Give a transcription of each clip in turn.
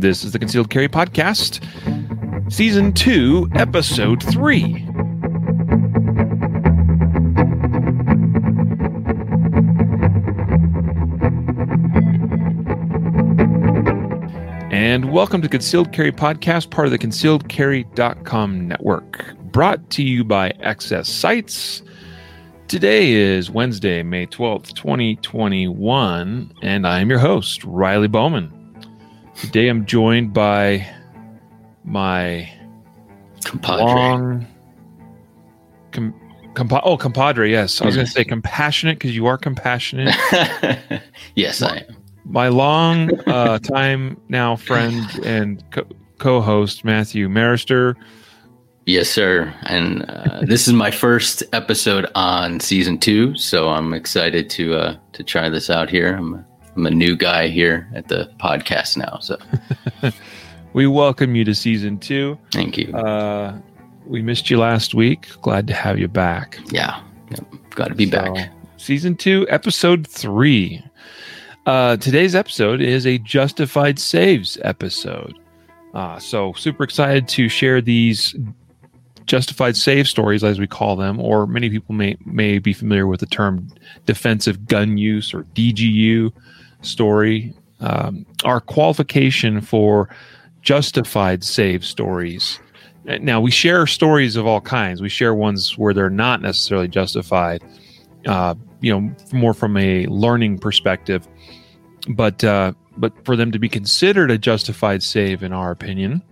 This is the Concealed Carry Podcast, Season 2, Episode 3. And welcome to Concealed Carry Podcast, part of the concealedcarry.com network, brought to you by XS Sights. Today is Wednesday, May 12th, 2021, and I am your host, Riley Bowman. Today I'm joined by my Compadre. long com, compa- oh compadre yes i was going to say compassionate because you are compassionate yes, I am. my long uh, time now friend and co- co-host matthew maruster Yes, sir. And uh, this is my first episode on season two, so I'm excited to uh, to try this out here. I'm I'm a new guy here at the podcast now, so we welcome you to season two thank you. uh, we missed you last week glad to have you back yeah, yep. got to be So, back. Season two, episode three. Uh, today's episode is a justified saves episode. Uh, so super excited to share these justified save stories, as we call them, or many people may may be familiar with the term defensive gun use or DGU story. Um, our qualification for justified save stories. Now we share stories of all kinds. We share ones where they're not necessarily justified uh, you know, more from a learning perspective. But uh, but for them to be considered a justified save, in our opinion,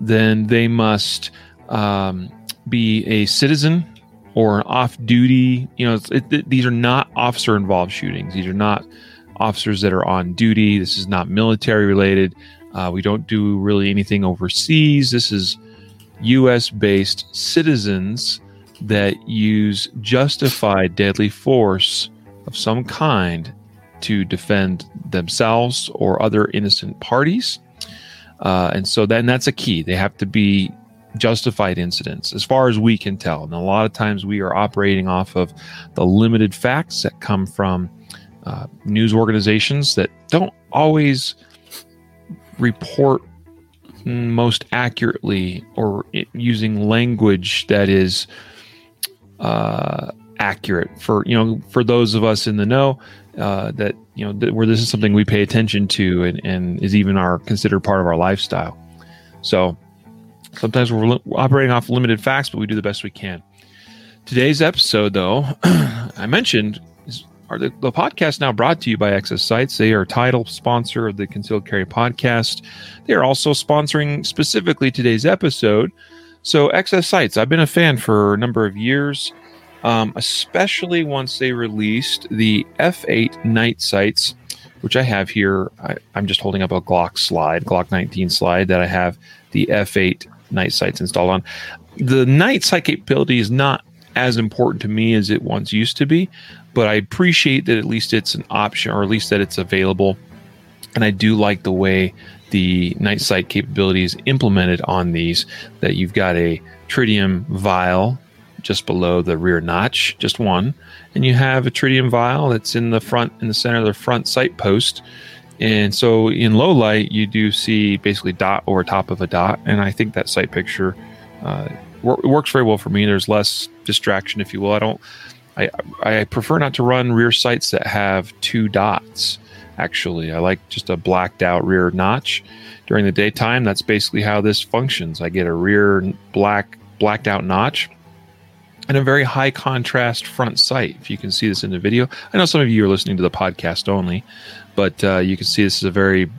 then they must um, be a citizen or an off-duty. You know, it, it, these are not officer-involved shootings. These are not officers that are on duty. This is not military related. Uh, we don't do really anything overseas. This is U.S.-based citizens that use justified deadly force of some kind to defend themselves or other innocent parties. Uh, and so then that's a key. They have to be justified incidents, as far as we can tell. And a lot of times we are operating off of the limited facts that come from uh, news organizations that don't always report most accurately or using language that is uh, accurate for you know for those of us in the know uh, that you know that where this is something we pay attention to and, and is even our considered part of our lifestyle. So sometimes we're operating off limited facts, but we do the best we can. Today's episode, though, I mentioned are the, the podcast now brought to you by XS Sights. They are title sponsor of the Concealed Carry podcast. They are also sponsoring specifically today's episode. So, XS Sights, I've been a fan for a number of years, um, especially once they released the F8 night sights, which I have here. I, I'm just holding up a Glock slide, Glock 19 slide that I have the F8 night sights installed on. The night sight capability is not as important to me as it once used to be, but I appreciate that at least it's an option or at least that it's available. And I do like the way the night sight capability is implemented on these that you've got a tritium vial just below the rear notch, just one, and you have a tritium vial that's in the front in the center of the front sight post. And so in low light, you do see basically dot over top of a dot, and I think that sight picture uh, wor- works very well for me. There's less distraction, if you will. I don't. I I prefer not to run rear sights that have two dots. Actually, I like just a blacked out rear notch during the daytime. That's basically how this functions. I get a rear black blacked out notch and a very high contrast front sight. If you can see this in the video, I know some of you are listening to the podcast only, but uh, you can see this is a very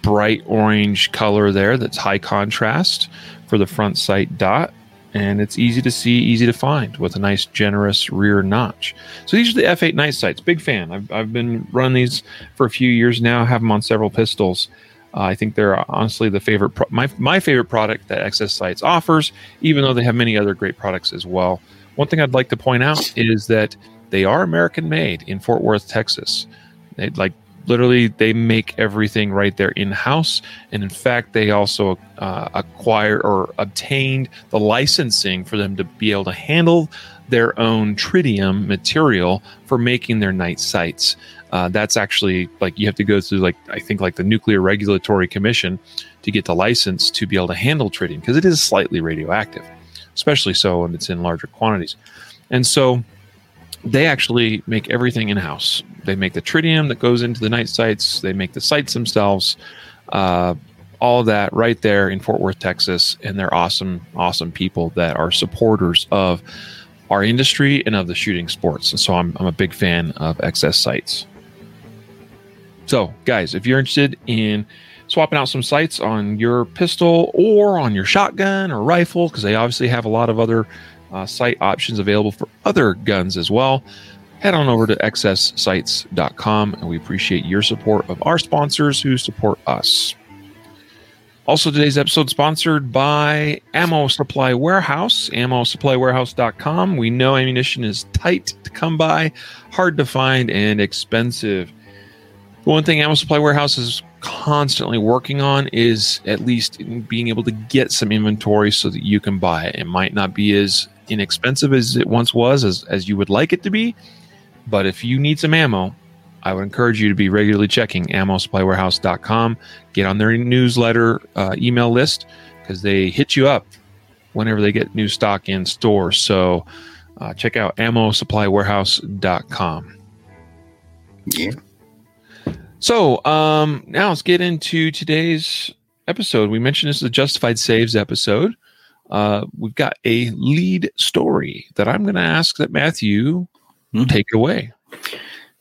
bright orange color there that's high contrast for the front sight dot. And it's easy to see, easy to find with a nice, generous rear notch. So these are the F8 night sights. Big fan. I've, I've been running these for a few years now. Have them on several pistols. Uh, I think they're honestly the favorite, pro- my my favorite product that XS Sights offers. Even though they have many other great products as well. One thing I'd like to point out is that they are American made in Fort Worth, Texas. They like literally they make everything right there in house, and in fact, they also uh, acquire or obtained the licensing for them to be able to handle their own tritium material for making their night sights. uh, that's actually like you have to go through like I think like the Nuclear Regulatory Commission to get the license to be able to handle tritium because it is slightly radioactive, especially so when it's in larger quantities. And so they actually make everything in house. They make the tritium that goes into the night sights. They make the sights themselves. Uh, all of that right there in Fort Worth, Texas, and they're awesome, awesome people that are supporters of our industry and of the shooting sports. And so I'm, I'm a big fan of XS Sights. So, guys, if you're interested in swapping out some sights on your pistol or on your shotgun or rifle, because they obviously have a lot of other uh, sight options available for other guns as well, head on over to xssights.com and we appreciate your support of our sponsors who support us. Also, today's episode sponsored by Ammo Supply Warehouse, ammosupplywarehouse.com. We know ammunition is tight to come by, hard to find, and expensive. The one thing Ammo Supply Warehouse is constantly working on is at least being able to get some inventory so that you can buy it. It might not be as inexpensive as it once was, as, as you would like it to be, but if you need some ammo, I would encourage you to be regularly checking ammosupplywarehouse.com. Get on their newsletter uh, email list because they hit you up whenever they get new stock in store. So uh, check out ammosupplywarehouse.com. Yeah. So um, now let's get into today's episode. We mentioned this is a Justified Saves episode. Uh, we've got a lead story that I'm going to ask that Matthew Mhm. take it away.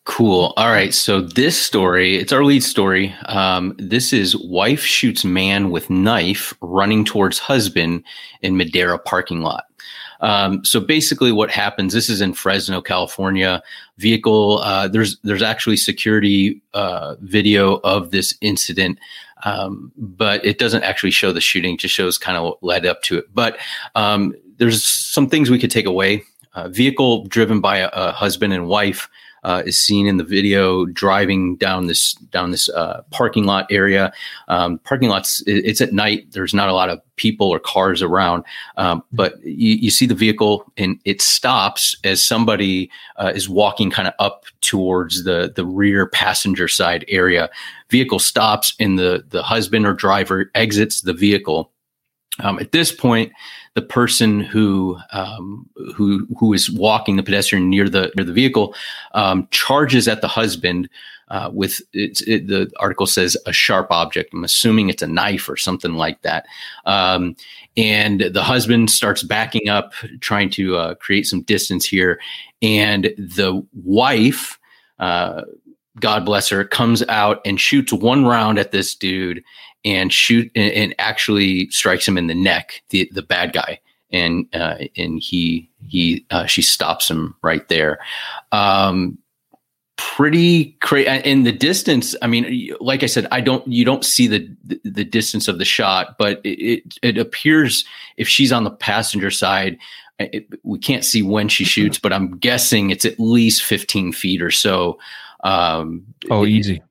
Cool. All right. So this story, it's our lead story. Um, this is wife shoots man with knife running towards husband in Madera parking lot. Um, so basically, what happens? This is in Fresno, California. Vehicle. Uh, there's there's actually security uh, video of this incident, um, but it doesn't actually show the shooting. Just shows kind of what led up to it. But um, there's some things we could take away. Uh, vehicle driven by a, a husband and wife uh, is seen in the video driving down this down this uh, parking lot area. Um, parking lots it- it's at night. There's not a lot of people or cars around, um, but you, you see the vehicle and it stops as somebody uh, is walking kind of up towards the the rear passenger side area. Vehicle stops and the the husband or driver exits the vehicle. Um, at this point, the person who um, who who is walking the pedestrian near the near the vehicle um, charges at the husband uh, with it, the article says a sharp object. I'm assuming it's a knife or something like that. Um, and the husband starts backing up, trying to uh, create some distance here, and the wife. Uh, God bless her, comes out and shoots one round at this dude and shoot and, and actually strikes him in the neck, the the bad guy, and uh, and he he uh, she stops him right there. Um, pretty crazy in the distance. I mean, like I said, I don't you don't see the the, distance of the shot, but it, it it appears if she's on the passenger side. It, we can't see when she shoots, but I'm guessing it's at least 15 feet or so. Um, Oh, easy.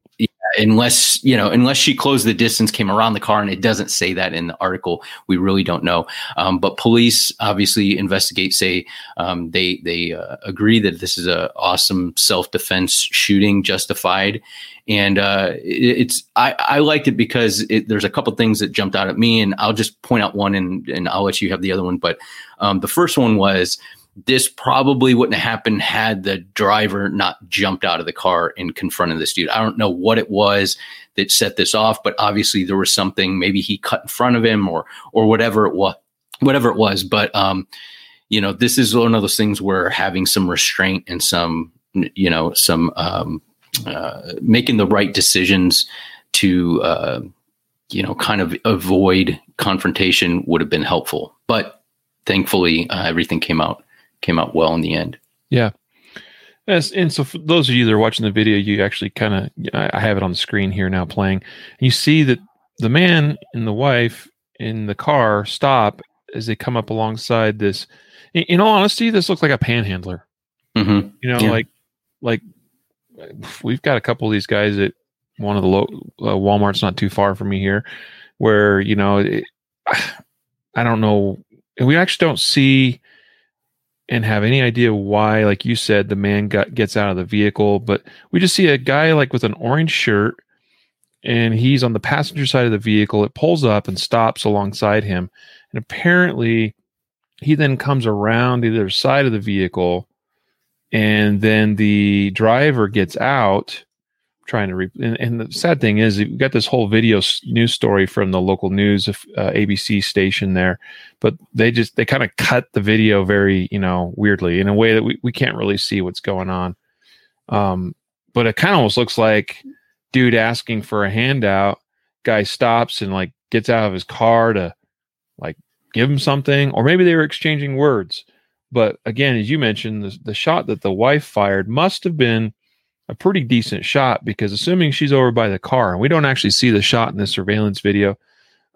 unless you know unless she closed the distance came around the car and it doesn't say that in the article. We really don't know. Um, but police obviously investigate say um, they they uh, agree that this is a awesome self-defense shooting justified. And uh, it, it's I, I liked it because it, there's a couple things that jumped out at me and i'll just point out one and, and i'll let you have the other one. But um, the first one was this probably wouldn't have happened had the driver not jumped out of the car and confronted this dude. I don't know what it was that set this off, but obviously there was something. Maybe he cut in front of him, or or whatever it was. Whatever it was, but um, you know, this is one of those things where having some restraint and some, you know, some um, uh, making the right decisions to, uh, you know, kind of avoid confrontation would have been helpful. But thankfully, uh, everything came out came out well in the end. Yes, and so for those of you that are watching the video, you actually kind of I have it on the screen here now playing. You see that the man and the wife in the car stop as they come up alongside this. In, in all honesty, this looks like a panhandler. Mm-hmm. You know, Yeah. like like we've got a couple of these guys at one of the low uh, Walmart's not too far from me here, where you know it, I don't know, and we actually don't see and have any idea why, like you said, the man got gets out of the vehicle. But we just see a guy like with an orange shirt, and he's on the passenger side of the vehicle. It pulls up and stops alongside him, and apparently, he then comes around the other side of the vehicle, and then the driver gets out trying to re- and, and, the sad thing is we got this whole video news story from the local news uh, abc station there but they just they kind of cut the video very you know weirdly in a way that we, we can't really see what's going on. Um but it kind of almost looks like dude asking for a handout guy stops and like gets out of his car to like give him something or maybe they were exchanging words. But again as you mentioned the, the shot that the wife fired must have been a pretty decent shot because assuming she's over by the car, and we don't actually see the shot in the surveillance video,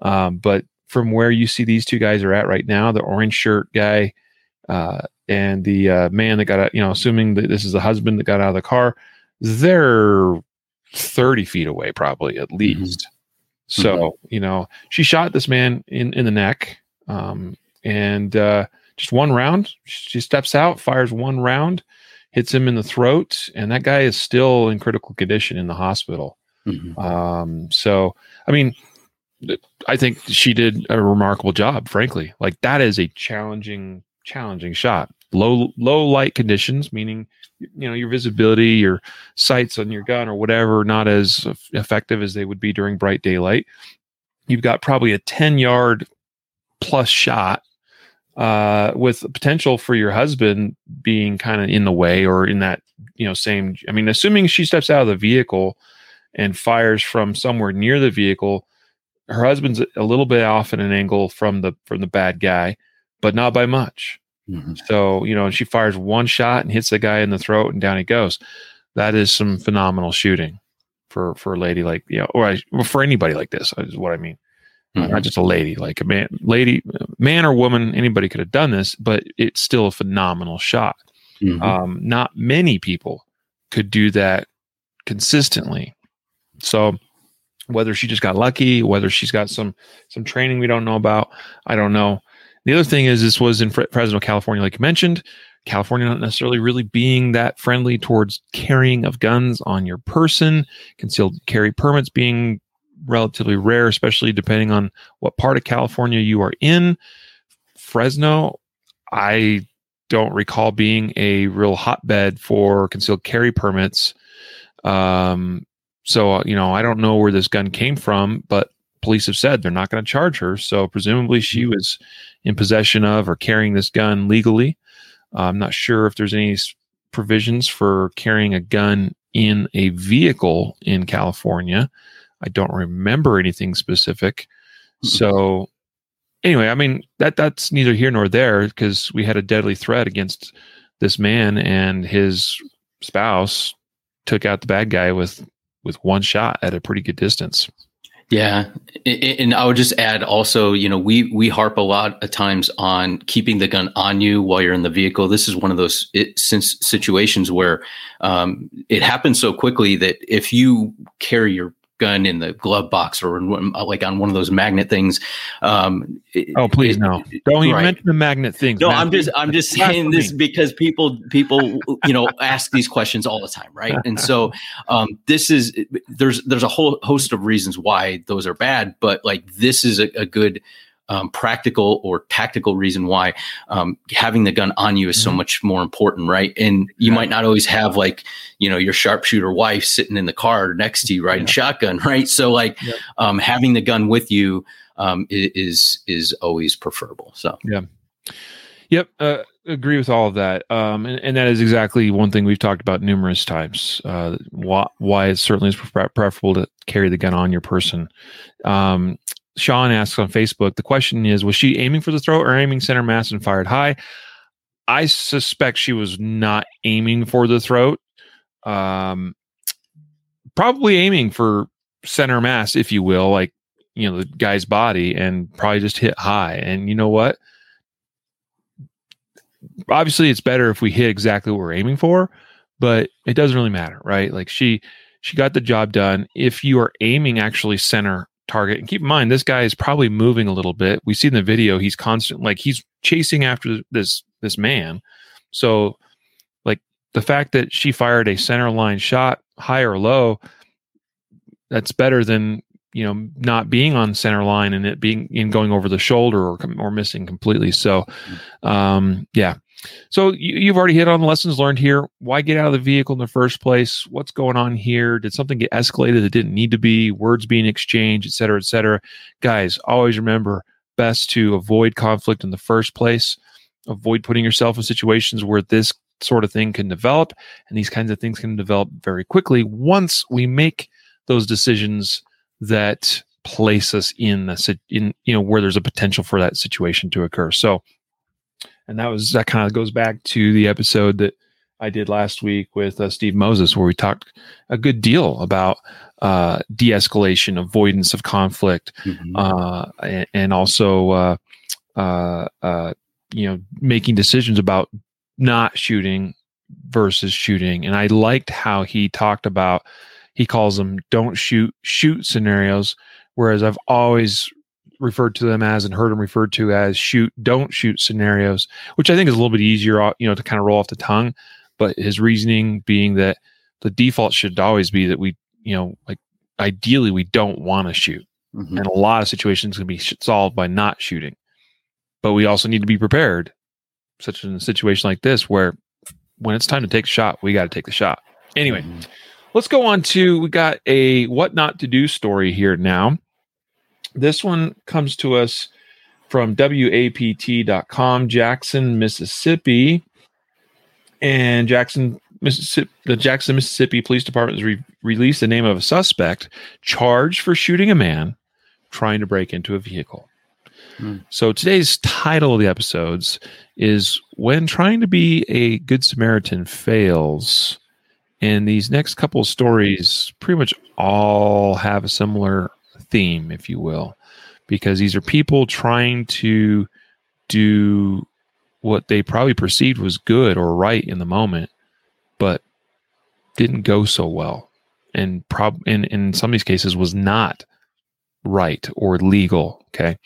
um, but from where you see these two guys are at right now, the orange shirt guy uh, and the uh, man that got out, you know, assuming that this is the husband that got out of the car, they're 30 feet away, probably at mm-hmm. least. Mm-hmm. So, mm-hmm. you know, she shot this man in, in the neck. Um, and uh, just one round, she steps out, fires one round hits him in the throat, and that guy is still in critical condition in the hospital. Mm-hmm. Um, so, I mean, I think she did a remarkable job. Frankly, like that is a challenging, challenging shot. Low, low light conditions, meaning you know your visibility, your sights on your gun or whatever, not as effective as they would be during bright daylight. You've got probably a ten yard plus shot uh, with potential for your husband being kind of in the way or in that you know same i mean assuming she steps out of the vehicle and fires from somewhere near the vehicle her husband's a little bit off at an angle from the from the bad guy but not by much. Mm-hmm. so you know she fires one shot and hits the guy in the throat and down he goes. That is some phenomenal shooting for for a lady like you know or, or for anybody like this is what i mean mm-hmm. not just a lady, like a man, lady, man or woman, anybody could have done this, but it's still a phenomenal shot. Mm-hmm. Um, not many people could do that consistently. So whether she just got lucky, whether she's got some some training we don't know about, I don't know. The other thing is this was in Fresno, California, like you mentioned. California not necessarily really being that friendly towards carrying of guns on your person, concealed carry permits being relatively rare, especially depending on what part of California you are in. Fresno, I don't recall being a real hotbed for concealed carry permits. Um, so, you know, I don't know where this gun came from, but police have said they're not going to charge her. So, presumably, she mm-hmm. was in possession of or carrying this gun legally. Uh, I'm not sure if there's any provisions for carrying a gun in a vehicle in California. I don't remember anything specific. Mm-hmm. So anyway, I mean that that's neither here nor there because we had a deadly threat against this man and his spouse took out the bad guy with with one shot at a pretty good distance. Yeah, and I would just add also, you know, we we harp a lot of times on keeping the gun on you while you're in the vehicle. This is one of those it, since situations where um, it happens so quickly that if you carry your gun in the glove box or in, like on one of those magnet things. Um, oh, please it, no! Don't even mention the magnet things. No, I'm just I'm just saying this because people people you know ask these questions all the time, right? And so um, this is there's there's a whole host of reasons why those are bad, but like this is a, a good um, practical or tactical reason why um, having the gun on you is so mm-hmm. much more important, right? And you yeah. might not always have like you know your sharpshooter wife sitting in the car next to you riding yeah. shotgun, right? So like yeah. um, having the gun with you um, is is always preferable. So yeah. Yep, uh, agree with all of that, um, and, and, that is exactly one thing we've talked about numerous times. Uh, why, why it certainly is preferable to carry the gun on your person. Sean asks on Facebook, the question is, was she aiming for the throat or aiming center mass and fired high? I suspect she was not aiming for the throat. Um, probably aiming for center mass, if you will, like, you know, the guy's body and probably just hit high. And you know what? Obviously, it's better if we hit exactly what we're aiming for, but it doesn't really matter, right? Like she, she got the job done. If you are aiming actually center target. And keep in mind, this guy is probably moving a little bit. We see in the video he's constant, like he's chasing after this this man. So, like the fact that she fired a center line shot, high or low, that's better than you know not being on center line and it being in going over the shoulder or or missing completely. So, um, yeah. So you, you've already hit on the lessons learned here. Why get out of the vehicle in the first place? What's going on here? Did something get escalated that didn't need to be? Words being exchanged, et cetera, et cetera. Guys, always remember best to avoid conflict in the first place. Avoid putting yourself in situations where this sort of thing can develop, and these kinds of things can develop very quickly once we make those decisions that place us in the in you know where there's a potential for that situation to occur. So, and that was that kind of goes back to the episode that I did last week with uh, Steve Moses, where we talked a good deal about uh, de-escalation, avoidance of conflict, mm-hmm. uh, and, and, also uh, uh, uh, you know making decisions about not shooting versus shooting. And I liked how he talked about he calls them don't shoot shoot scenarios, whereas I've always referred to them as and heard them referred to as shoot don't shoot scenarios, which I think is a little bit easier, uh, you know, to kind of roll off the tongue. But his reasoning being that the default should always be that we, you know, like ideally we don't want to shoot, mm-hmm. and a lot of situations can be solved by not shooting. But we also need to be prepared, such in a situation like this where when it's time to take a shot, we got to take the shot. Anyway. Mm-hmm let's go on to we got a what not to do story here now. This one comes to us from WAPT.com, Jackson, Mississippi. And Jackson, Mississippi, the Jackson, Mississippi Police Department has re- released the name of a suspect charged for shooting a man trying to break into a vehicle. Hmm. So today's title of the episodes is When Trying to Be a Good Samaritan Fails. And these next couple of stories pretty much all have a similar theme, if you will, because these are people trying to do what they probably perceived was good or right in the moment, but didn't go so well. And prob in, in some of these cases was not right or legal. Okay.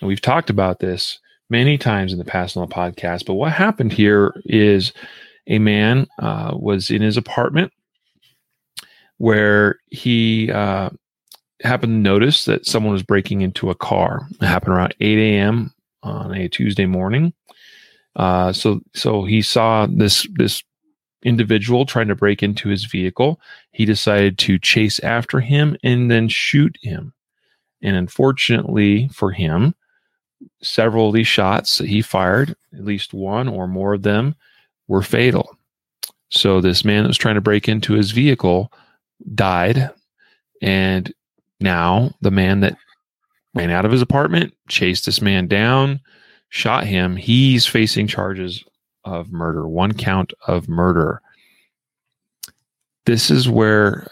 And we've talked about this many times in the past on the podcast, but what happened here is a man uh, was in his apartment where he uh, happened to notice that someone was breaking into a car. It happened around 8 a.m. on a Tuesday morning. Uh, so, so he saw this this individual trying to break into his vehicle. He decided to chase after him and then shoot him. And unfortunately for him, several of these shots that he fired, at least one or more of them, were fatal. So this man that was trying to break into his vehicle died. And now the man that ran out of his apartment, chased this man down, shot him, he's facing charges of murder, one count of murder. This is where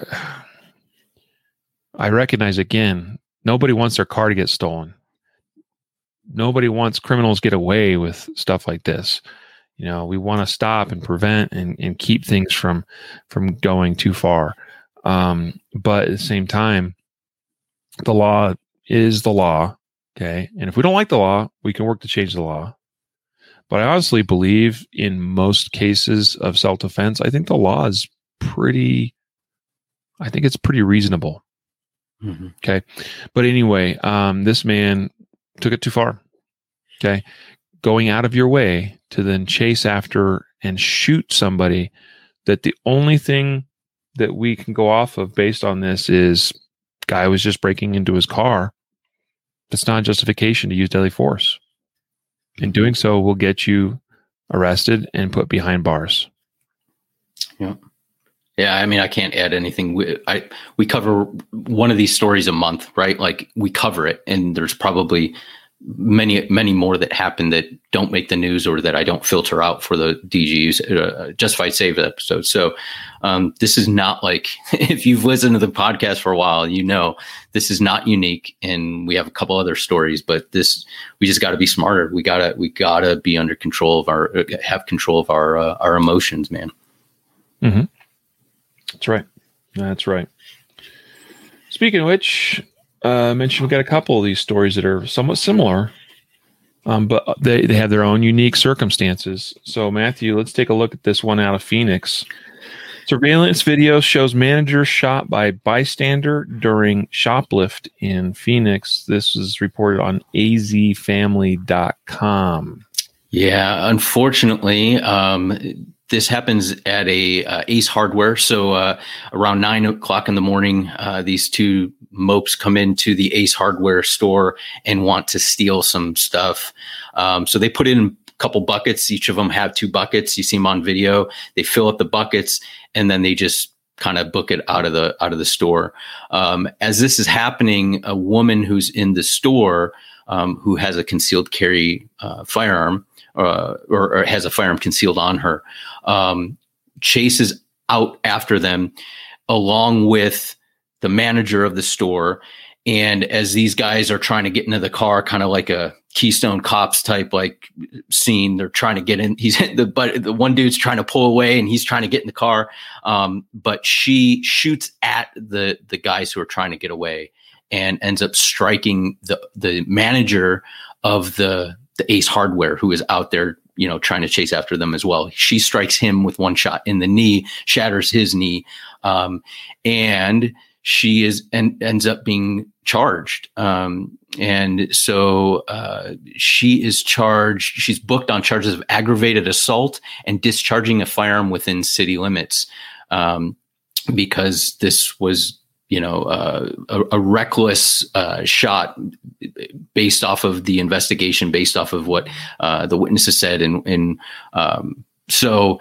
I recognize again nobody wants their car to get stolen. Nobody wants criminals get away with stuff like this you know we want to stop and prevent and, and keep things from from going too far um, but at the same time the law is the law okay? And if we don't like the law we can work to change the law. But i honestly believe in most cases of self-defense i think the law is pretty i think it's pretty reasonable. Mm-hmm. okay? But anyway um, this man took it too far okay? Going out of your way to then chase after and shoot somebody that the only thing that we can go off of based on this is guy was just breaking into his car. That's not justification to use deadly force. And mm-hmm. doing so will get you arrested and put behind bars. Yeah. Yeah i mean i can't add anything. We, I, we cover one of these stories a month right? Like we cover it and there's probably many many more that happen that don't make the news or that I don't filter out for the DGU's uh, Justified Save episode. So um, this is not like if you've listened to the podcast for a while, you know this is not unique, and we have a couple other stories. But this we just got to be smarter. We gotta we gotta be under control of our have control of our uh, our emotions, man. Mm-hmm. That's right. That's right. Speaking of which, uh, mentioned we got a couple of these stories that are somewhat similar. um, but they, they have their own unique circumstances. So, Matthew, let's take a look at this one out of Phoenix. Surveillance video shows manager shot by bystander during shoplift in Phoenix. This is reported on azfamily.com. Yeah, unfortunately, um, this happens at a uh, Ace Hardware. So uh, around nine o'clock in the morning, uh, these two mopes come into the Ace Hardware store and want to steal some stuff. Um, so they put in a couple buckets. Each of them have two buckets. You see them on video. They fill up the buckets and then they just kind of book it out of the out of the store. Um, as this is happening, a woman who's in the store um, who has a concealed carry uh, firearm uh, or, or, has a firearm concealed on her, um, chases out after them along with the manager of the store. And as these guys are trying to get into the car, kind of like a Keystone Cops type like scene, they're trying to get in. He's the but the one dude's trying to pull away, and he's trying to get in the car. Um, but she shoots at the the guys who are trying to get away, and ends up striking the the manager of the the Ace Hardware, who is out there, you know, trying to chase after them as well. She strikes him with one shot in the knee, shatters his knee, um, and she is and ends up being charged. Um, and so uh, she is charged. She's booked on charges of aggravated assault and discharging a firearm within city limits um, because this was you know uh, a, a, reckless uh, shot based off of the investigation, based off of what uh, the witnesses said, and, and um, so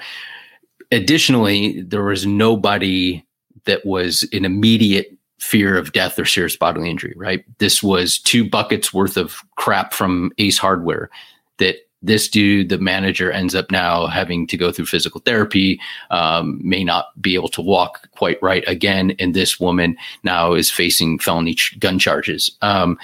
additionally, there was nobody that was in immediate fear of death or serious bodily injury. Right, this was two buckets worth of crap from Ace Hardware that this dude, the manager, ends up now having to go through physical therapy, um, may not be able to walk quite right again. And this woman now is facing felony ch- gun charges. Um,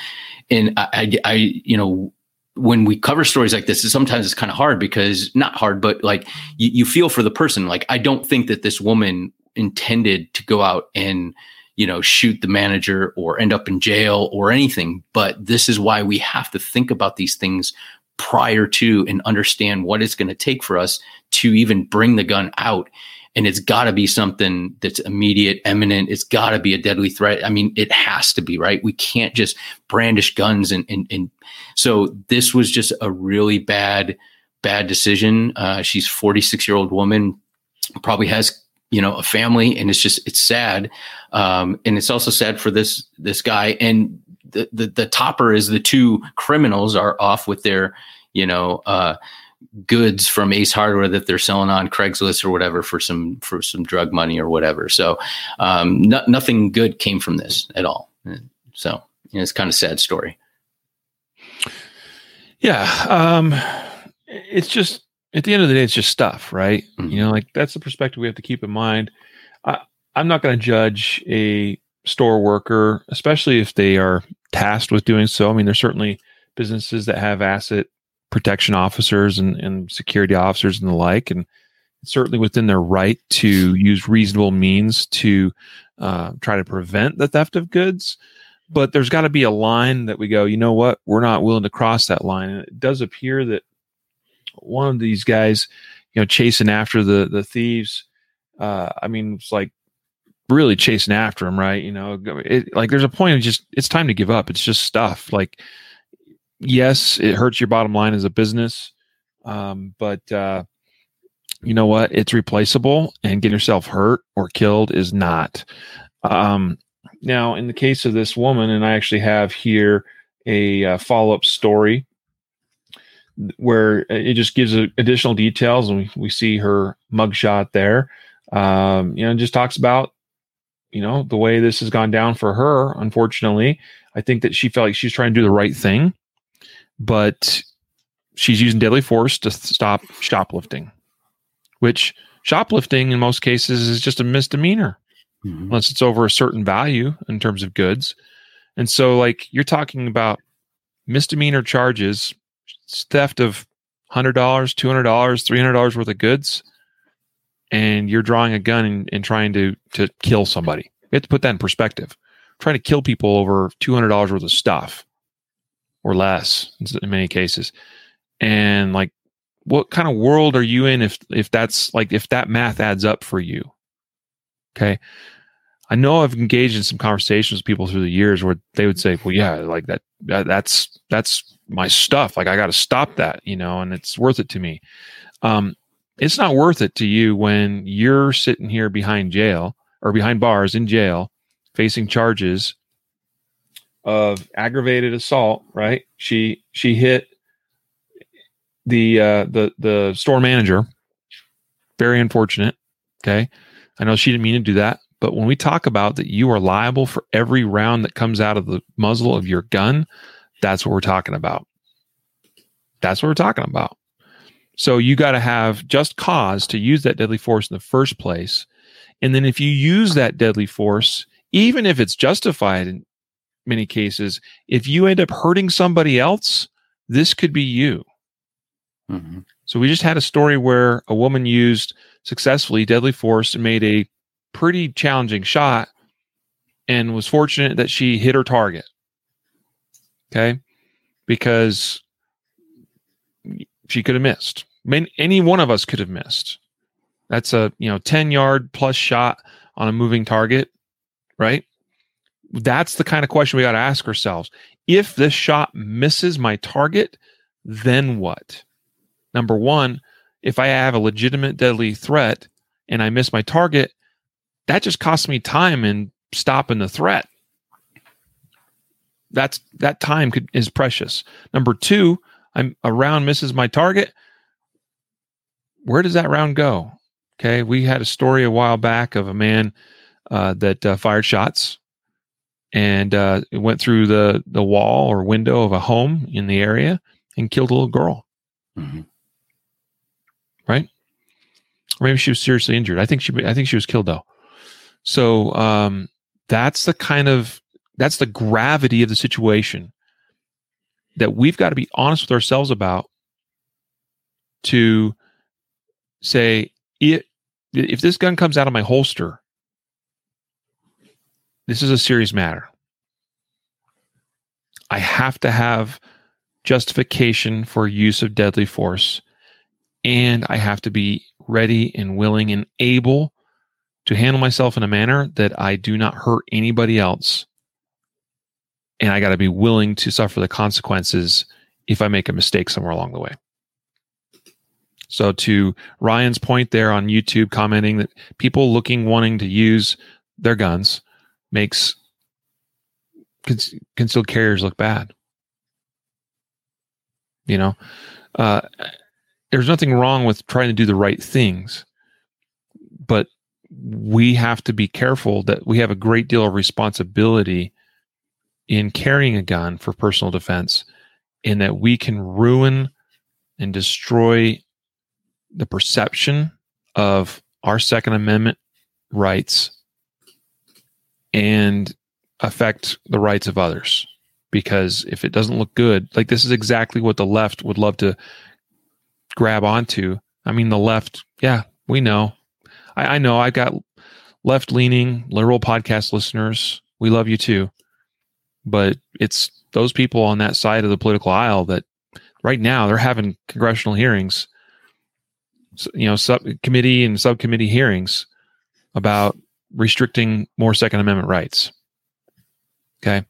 and I, I, I, you know, when we cover stories like this, sometimes it's kind of hard because not hard, but like you, you feel for the person. Like, I don't think that this woman intended to go out and, you know, shoot the manager or end up in jail or anything. But this is why we have to think about these things prior to and understand what it's going to take for us to even bring the gun out. And it's got to be something that's immediate, imminent. It's got to be a deadly threat. I mean, it has to be, right? We can't just brandish guns. And, and, and so this was just a really bad, bad decision. Uh, she's 46 year old woman, probably has you know a family and it's just it's sad um and it's also sad for this this guy and the, the, the topper is the two criminals are off with their, you know, uh, goods from Ace Hardware that they're selling on Craigslist or whatever for some for some drug money or whatever. So um, no, nothing good came from this at all. So you know, it's kind of sad story. Yeah, um, it's just at the end of the day, it's just stuff, right? Mm-hmm. You know, like that's the perspective we have to keep in mind. I, I'm not going to judge a store worker, especially if they are tasked with doing so. I mean, there's certainly businesses that have asset protection officers and, and security officers and the like, and certainly within their right to use reasonable means to uh, try to prevent the theft of goods. But there's got to be a line that we go, you know what, we're not willing to cross that line. And it does appear that one of these guys, you know, chasing after the the thieves. Uh, I mean, it's like really chasing after him, right? You know, it, like there's a point of just it's time to give up. It's just stuff. Like, yes, it hurts your bottom line as a business, um, but uh, you know what? It's replaceable, and getting yourself hurt or killed is not. Um, now, in the case of this woman, and I actually have here a uh, follow up story where it just gives additional details, and we, we see her mugshot there. Um, you know, just talks about you know, the way this has gone down for her, unfortunately, I think that she felt like she's trying to do the right thing, but she's using deadly force to stop shoplifting, which shoplifting in most cases is just a misdemeanor mm-hmm. unless it's over a certain value in terms of goods. And so, like, you're talking about misdemeanor charges, theft of $100, $200, $300 worth of goods and you're drawing a gun and, and trying to to kill somebody. You have to put that in perspective. trying to kill people over two hundred dollars worth of stuff, or less in many cases. And like, what kind of world are you in if if that's like if that math adds up for you? Okay. I know I've engaged in some conversations with people through the years where they would say, "Well, yeah, like that, that that's that's my stuff. Like I got to stop that, you know, and it's worth it to me." Um, it's not worth it to you when you're sitting here behind jail or behind bars in jail, facing charges of aggravated assault. Right? She she hit the uh, the the store manager. Very unfortunate. Okay, I know she didn't mean to do that, but when we talk about that you are liable for every round that comes out of the muzzle of your gun, that's what we're talking about. That's what we're talking about. So you got to have just cause to use that deadly force in the first place. And then if you use that deadly force, even if it's justified in many cases, if you end up hurting somebody else, this could be you. Mm-hmm. So we just had a story where a woman used successfully deadly force and made a pretty challenging shot and was fortunate that she hit her target. Okay. Because she could have missed. Any one of us could have missed. That's a, you know, 10 yard plus shot on a moving target, right? That's the kind of question we got to ask ourselves. If this shot misses my target, then what? Number one, if I have a legitimate deadly threat and I miss my target, that just costs me time in stopping the threat. That's that time could, is precious. Number two, I'm a round misses my target. Where does that round go? Okay, we had a story a while back of a man uh, that uh, fired shots and uh, it went through the the wall or window of a home in the area and killed a little girl. Mm-hmm. Right? Or maybe she was seriously injured. I think she I think she was killed though. So um, that's the kind of that's the gravity of the situation that we've got to be honest with ourselves about to say if this gun comes out of my holster this is a serious matter i have to have justification for use of deadly force and i have to be ready and willing and able to handle myself in a manner that i do not hurt anybody else and I got to be willing to suffer the consequences if I make a mistake somewhere along the way. So to Ryan's point there on YouTube commenting that people looking wanting to use their guns makes concealed carriers look bad. You know, uh, there's nothing wrong with trying to do the right things, but we have to be careful that we have a great deal of responsibility in carrying a gun for personal defense in that we can ruin and destroy the perception of our Second Amendment rights and affect the rights of others. Because if it doesn't look good, like this is exactly what the left would love to grab onto. I mean, the left, yeah, we know. I, I know I've got left leaning liberal podcast listeners. We love you too but it's those people on that side of the political aisle that right now they're having congressional hearings you know subcommittee and subcommittee hearings about restricting more second amendment rights. Okay?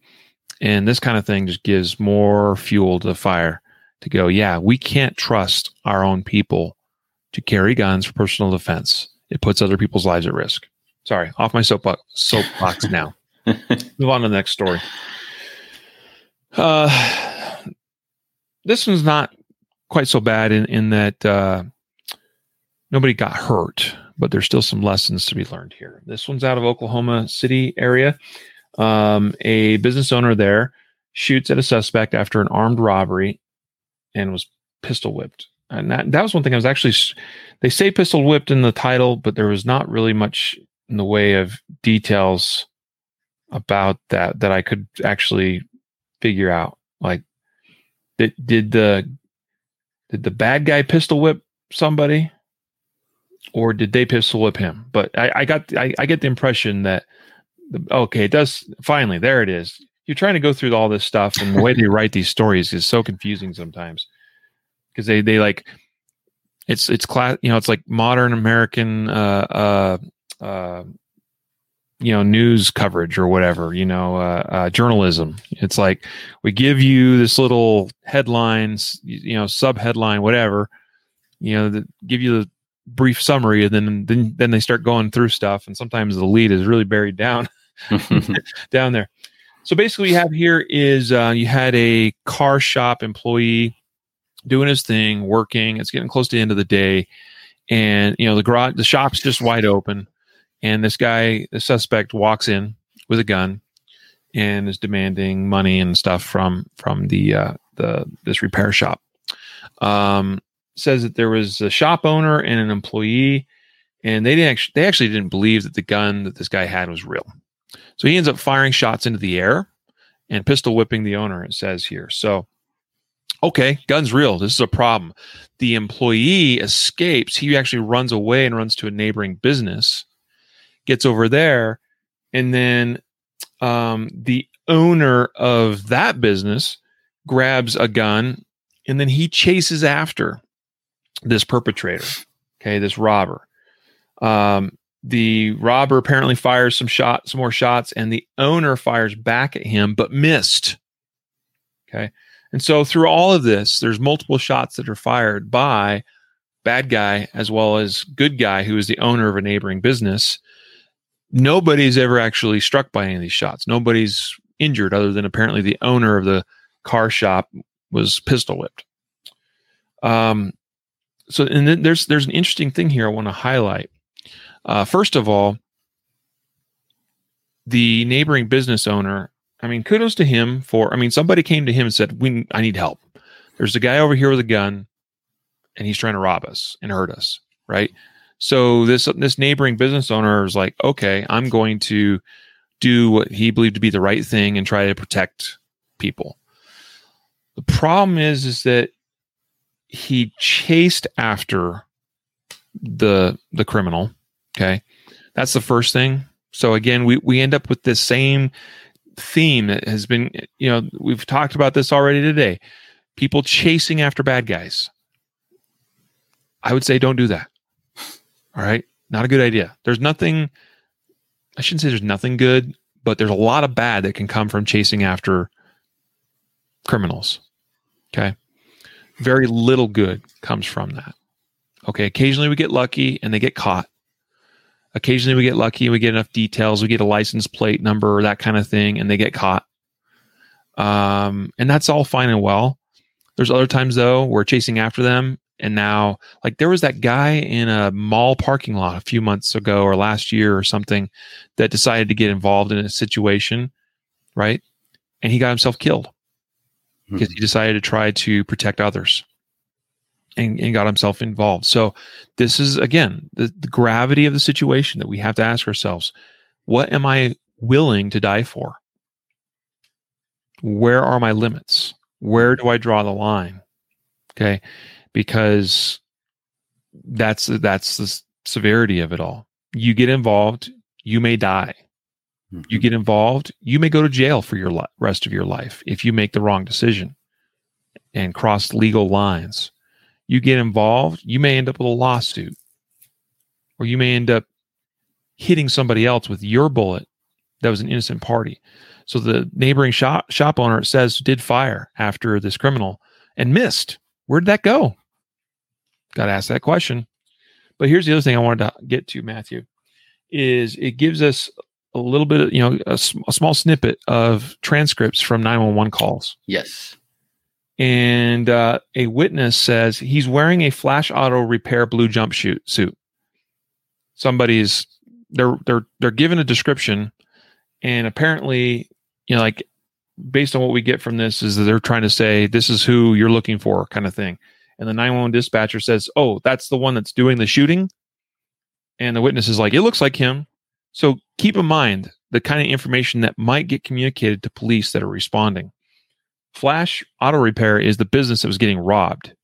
And this kind of thing just gives more fuel to the fire to go yeah we can't trust our own people to carry guns for personal defense. It puts other people's lives at risk. Sorry off my soapbox soapbox now. Move on to the next story. Uh, this one's not quite so bad in in that uh, nobody got hurt, but there's still some lessons to be learned here. This one's out of Oklahoma City area. Um, a business owner there shoots at a suspect after an armed robbery and was pistol whipped. And that, that was one thing I was actually, they say pistol whipped in the title, but there was not really much in the way of details about that that I could actually figure out. Like, did did the did the bad guy pistol whip somebody, or did they pistol whip him? But I, I got I, I get the impression that okay, it does finally there it is. you're trying to go through all this stuff, and the way they write these stories is so confusing sometimes because they they like it's it's class you know it's like modern American uh uh uh you know news coverage or whatever you know uh, uh, journalism it's like we give you this little headlines you know sub headline whatever you know that give you the brief summary and then then then they start going through stuff and sometimes the lead is really buried down down there so basically, what you have here is uh, you had a car shop employee doing his thing, working. It's getting close to the end of the day, and you know the garage, the shop's just wide open, and this guy, the suspect, walks in with a gun and is demanding money and stuff from from the uh, the this repair shop. Um, says that there was a shop owner and an employee, and they didn't actually, they actually didn't believe that the gun that this guy had was real. So he ends up firing shots into the air and pistol whipping the owner, it says here. So, okay, gun's real. This is a problem. The employee escapes. He actually runs away and runs to a neighboring business, gets over there, and then um, the owner of that business grabs a gun and then he chases after this perpetrator, okay, this robber. Um, the robber apparently fires some shots, some more shots, and the owner fires back at him, but missed. Okay. And so through all of this, there's multiple shots that are fired by bad guy as well as good guy who is the owner of a neighboring business. Nobody's ever actually struck by any of these shots. Nobody's injured other than apparently the owner of the car shop was pistol whipped. Um, so and then there's there's an interesting thing here I want to highlight. Uh, first of all, the neighboring business owner, I mean, kudos to him for, I mean, somebody came to him and said, we, I need help. There's a guy over here with a gun and he's trying to rob us and hurt us. Right. So this, this neighboring business owner is like, okay, I'm going to do what he believed to be the right thing and try to protect people. The problem is, is that he chased after the the criminal Okay. That's the first thing. So again, we, we end up with this same theme that has been, you know, we've talked about this already today. People chasing after bad guys. I would say don't do that. All right. Not a good idea. There's nothing, I shouldn't say there's nothing good, but there's a lot of bad that can come from chasing after criminals. Okay. Very little good comes from that. Okay. Occasionally we get lucky and they get caught. Occasionally we get lucky, and we get enough details, we get a license plate number or that kind of thing, and they get caught. Um, and that's all fine and well. There's other times though we're chasing after them, and now like there was that guy in a mall parking lot a few months ago or last year or something that decided to get involved in a situation, right? And he got himself killed because mm-hmm. he decided to try to protect others and, and got himself involved. So this is again the, the gravity of the situation that we have to ask ourselves: What am I willing to die for? Where are my limits? Where do I draw the line? Okay, because that's that's the severity of it all. You get involved, you may die. Mm-hmm. You get involved, you may go to jail for your li- rest of your life if you make the wrong decision and cross legal lines you get involved, you may end up with a lawsuit, or you may end up hitting somebody else with your bullet that was an innocent party. So the neighboring shop shop owner says did fire after this criminal and missed. Where did that go? Got to ask that question. But here's the other thing I wanted to get to, Matthew, is it gives us a little bit of, you know, a, a small snippet of transcripts from 911 calls. Yes and uh, a witness says he's wearing a flash auto repair blue jumpsuit suit. Somebody's they're they're they're given a description, and apparently, you know, like based on what we get from this, is that they're trying to say this is who you're looking for, kind of thing. And the 911 dispatcher says, "Oh, that's the one that's doing the shooting." And the witness is like, "It looks like him." So keep in mind the kind of information that might get communicated to police that are responding. Flash Auto Repair is the business that was getting robbed.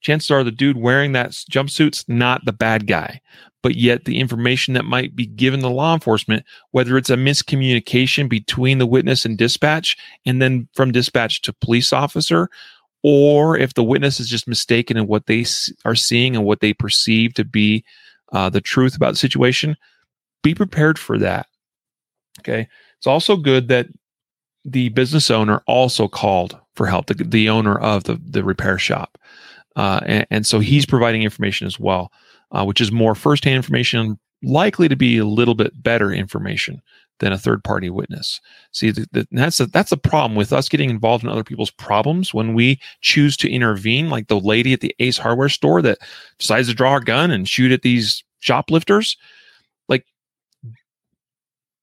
Chances are the dude wearing that jumpsuit's not the bad guy. but yet the information that might be given to law enforcement, whether it's a miscommunication between the witness and dispatch, and then from dispatch to police officer, or if the witness is just mistaken in what they are seeing and what they perceive to be uh, the truth about the situation, be prepared for that. Okay. It's also good that the business owner also called for help, the, the owner of the, the repair shop. Uh, and, and, so he's providing information as well, uh, which is more firsthand information, likely to be a little bit better information than a third party witness. See, the, the, that's a, that's a problem with us getting involved in other people's problems when we choose to intervene, like the lady at the Ace Hardware store that decides to draw a gun and shoot at these shoplifters.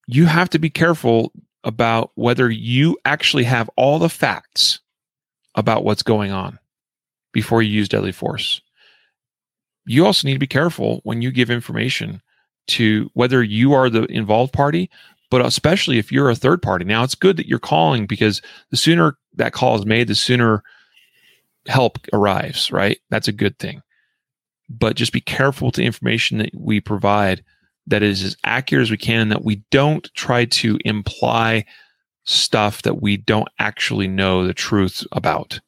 You have to be careful about whether you actually have all the facts about what's going on before you use deadly force. You also need to be careful when you give information to whether you are the involved party, but especially if you're a third party. Now, it's good that you're calling because the sooner that call is made, the sooner help arrives, right? That's a good thing. But just be careful with the information that we provide that is as accurate as we can and that we don't try to imply stuff that we don't actually know the truth about.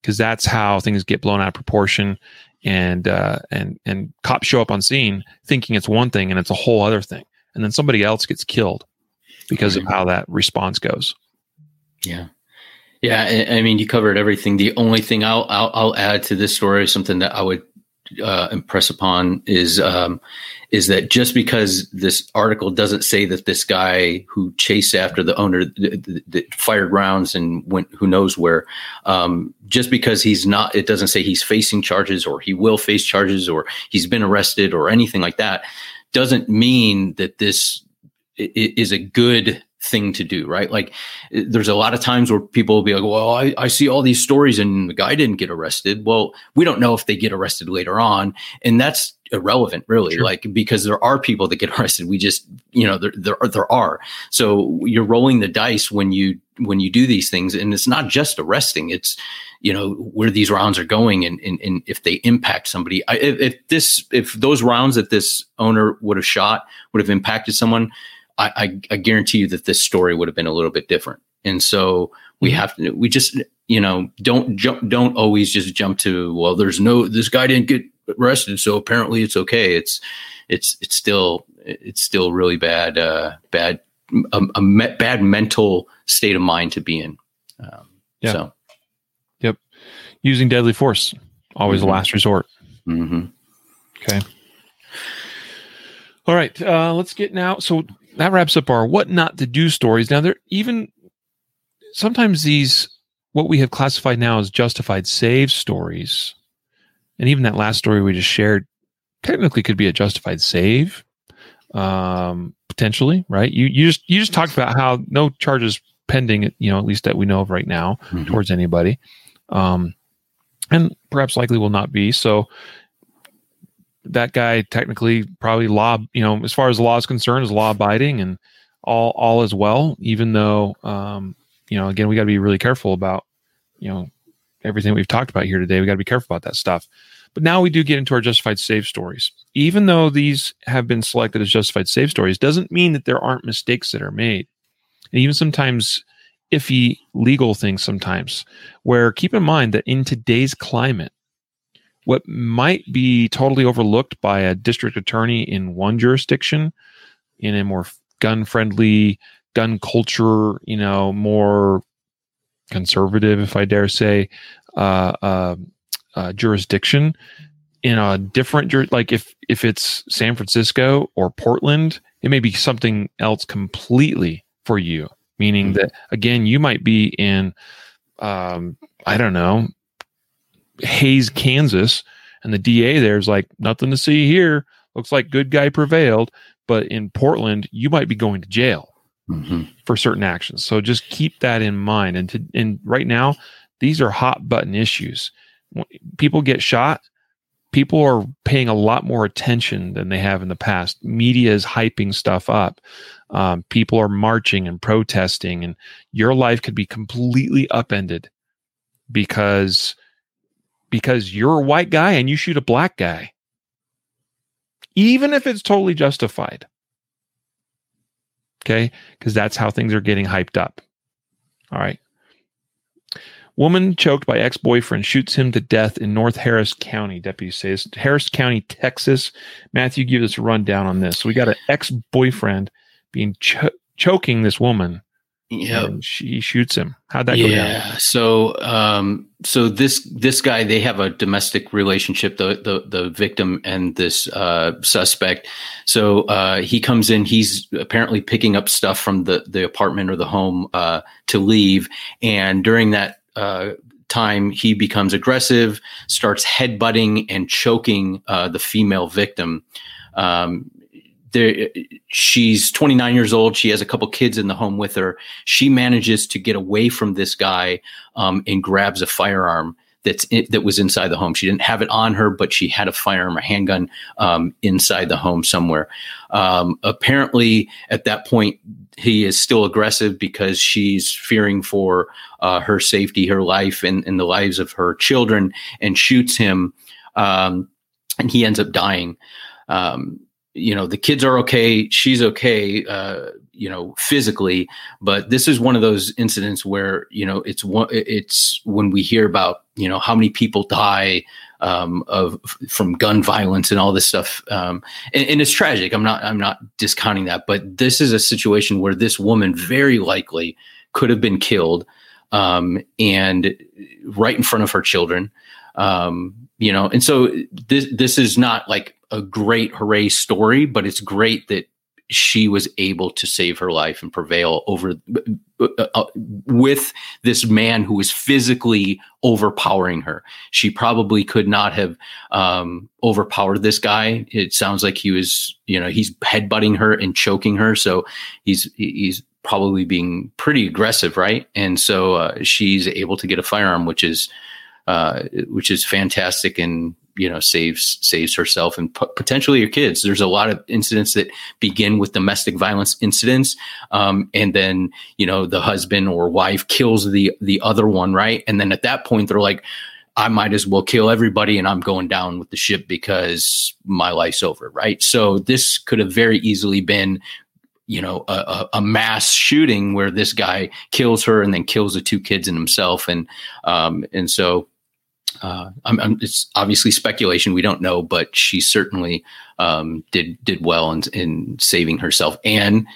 Because that's how things get blown out of proportion and uh, and and cops show up on scene thinking it's one thing and it's a whole other thing. And then somebody else gets killed because of how that response goes. Yeah. Yeah i mean you covered everything. The only thing i'll i'll, I'll add to this story is something that i would uh, impress upon is um, is that just because this article doesn't say that this guy who chased after the owner that fired rounds and went who knows where, um, just because he's not, it doesn't say he's facing charges or he will face charges or he's been arrested or anything like that, doesn't mean that this is a good thing to do, right? Like eh, there's a lot of times where people will be like, well, I, I see all these stories and the guy didn't get arrested. Well, we don't know if they get arrested later on. And that's irrelevant really sure. like because there are people that get arrested we just you know there, there there are so you're rolling the dice when you when you do these things and it's not just arresting it's you know where these rounds are going and, and, and if they impact somebody I, if, if this if those rounds that this owner would have shot would have impacted someone I, I, I guarantee you that this story would have been a little bit different. And so we mm-hmm. have to, we just, you know, don't jump, don't always just jump to, well, there's no, this guy didn't get arrested. So apparently it's okay. It's, it's, it's still, it's still really bad, uh, bad, a, a me- bad mental state of mind to be in. Um, yeah. So. Yep. Using deadly force, always mm-hmm. the last resort. Mm-hmm. Okay. All right. Uh, let's get now. So that wraps up our what not to do stories. Now, there even sometimes these what we have classified now as justified save stories, and even that last story we just shared, technically could be a justified save, um, potentially, right? You you just you just talked about how no charges pending, you know, at least that we know of right now mm-hmm. towards anybody, um, and perhaps likely will not be. So that guy technically probably law, you know, as far as the law is concerned, is law abiding and all all is well. Even though, um, you know, again, we got to be really careful about, you know, everything we've talked about here today. We got to be careful about that stuff. But now we do get into our justified save stories. Even though these have been selected as justified save stories, doesn't mean that there aren't mistakes that are made. And even sometimes iffy legal things sometimes where keep in mind that in today's climate what might be totally overlooked by a district attorney in one jurisdiction in a more gun friendly gun culture you know more conservative if i dare say uh, uh, uh, jurisdiction in a different jur- like if if it's san francisco or portland it may be something else completely for you meaning mm-hmm. that again you might be in um, i don't know Hays, Kansas, and the DA there's like nothing to see here. Looks like good guy prevailed, but in Portland, you might be going to jail mm-hmm. for certain actions. So just keep that in mind. And to and right now, these are hot button issues. When people get shot. People are paying a lot more attention than they have in the past. Media is hyping stuff up. Um, people are marching and protesting, and your life could be completely upended because because you're a white guy and you shoot a black guy. even if it's totally justified. Okay, because that's how things are getting hyped up. All right. Woman choked by ex boyfriend shoots him to death in North Harris County, deputy says. Harris County, Texas. Matthew, give us a rundown on this. So we got an ex boyfriend being cho- choking this woman. Yeah, she shoots him. How'd that yeah. go down? Yeah, so, um, so this this guy, they have a domestic relationship. The the the victim and this uh, suspect. So uh, he comes in. He's apparently picking up stuff from the the apartment or the home uh, to leave, and during that uh, time, he becomes aggressive, starts headbutting and choking uh, the female victim. Um, there, she's 29 years old. She has a couple kids in the home with her. She manages to get away from this guy um, and grabs a firearm that's in, that was inside the home. She didn't have it on her, but she had a firearm, a handgun um, inside the home somewhere. Um, apparently, at that point, he is still aggressive because she's fearing for uh, her safety, her life, and, and, the lives of her children, and shoots him, um, and he ends up dying. Um, you know, the kids are okay, she's okay, uh, you know, physically, but this is one of those incidents where you know it's one, it's when we hear about you know how many people die um, of from gun violence and all this stuff. Um, and, and, it's tragic. I'm not I'm not discounting that, but this is a situation where this woman very likely could have been killed, um, and right in front of her children. Um, you know, and so this this is not like a great hooray story, but it's great that she was able to save her life and prevail over uh, uh, with this man who was physically overpowering her. She probably could not have um, overpowered this guy. It sounds like he was, you know, he's headbutting her and choking her. So he's he's probably being pretty aggressive, right? And so uh, she's able to get a firearm, which is uh, which is fantastic and you know saves saves herself and p- potentially your kids there's a lot of incidents that begin with domestic violence incidents um, and then you know the husband or wife kills the the other one right and then at that point they're like I might as well kill everybody and I'm going down with the ship because my life's over, right? So this could have very easily been, you know, a, a, mass shooting where this guy kills her and then kills the two kids and himself, and um, and so uh, I'm, I'm, it's obviously speculation. We don't know, but she certainly um, did did well in, in saving herself, and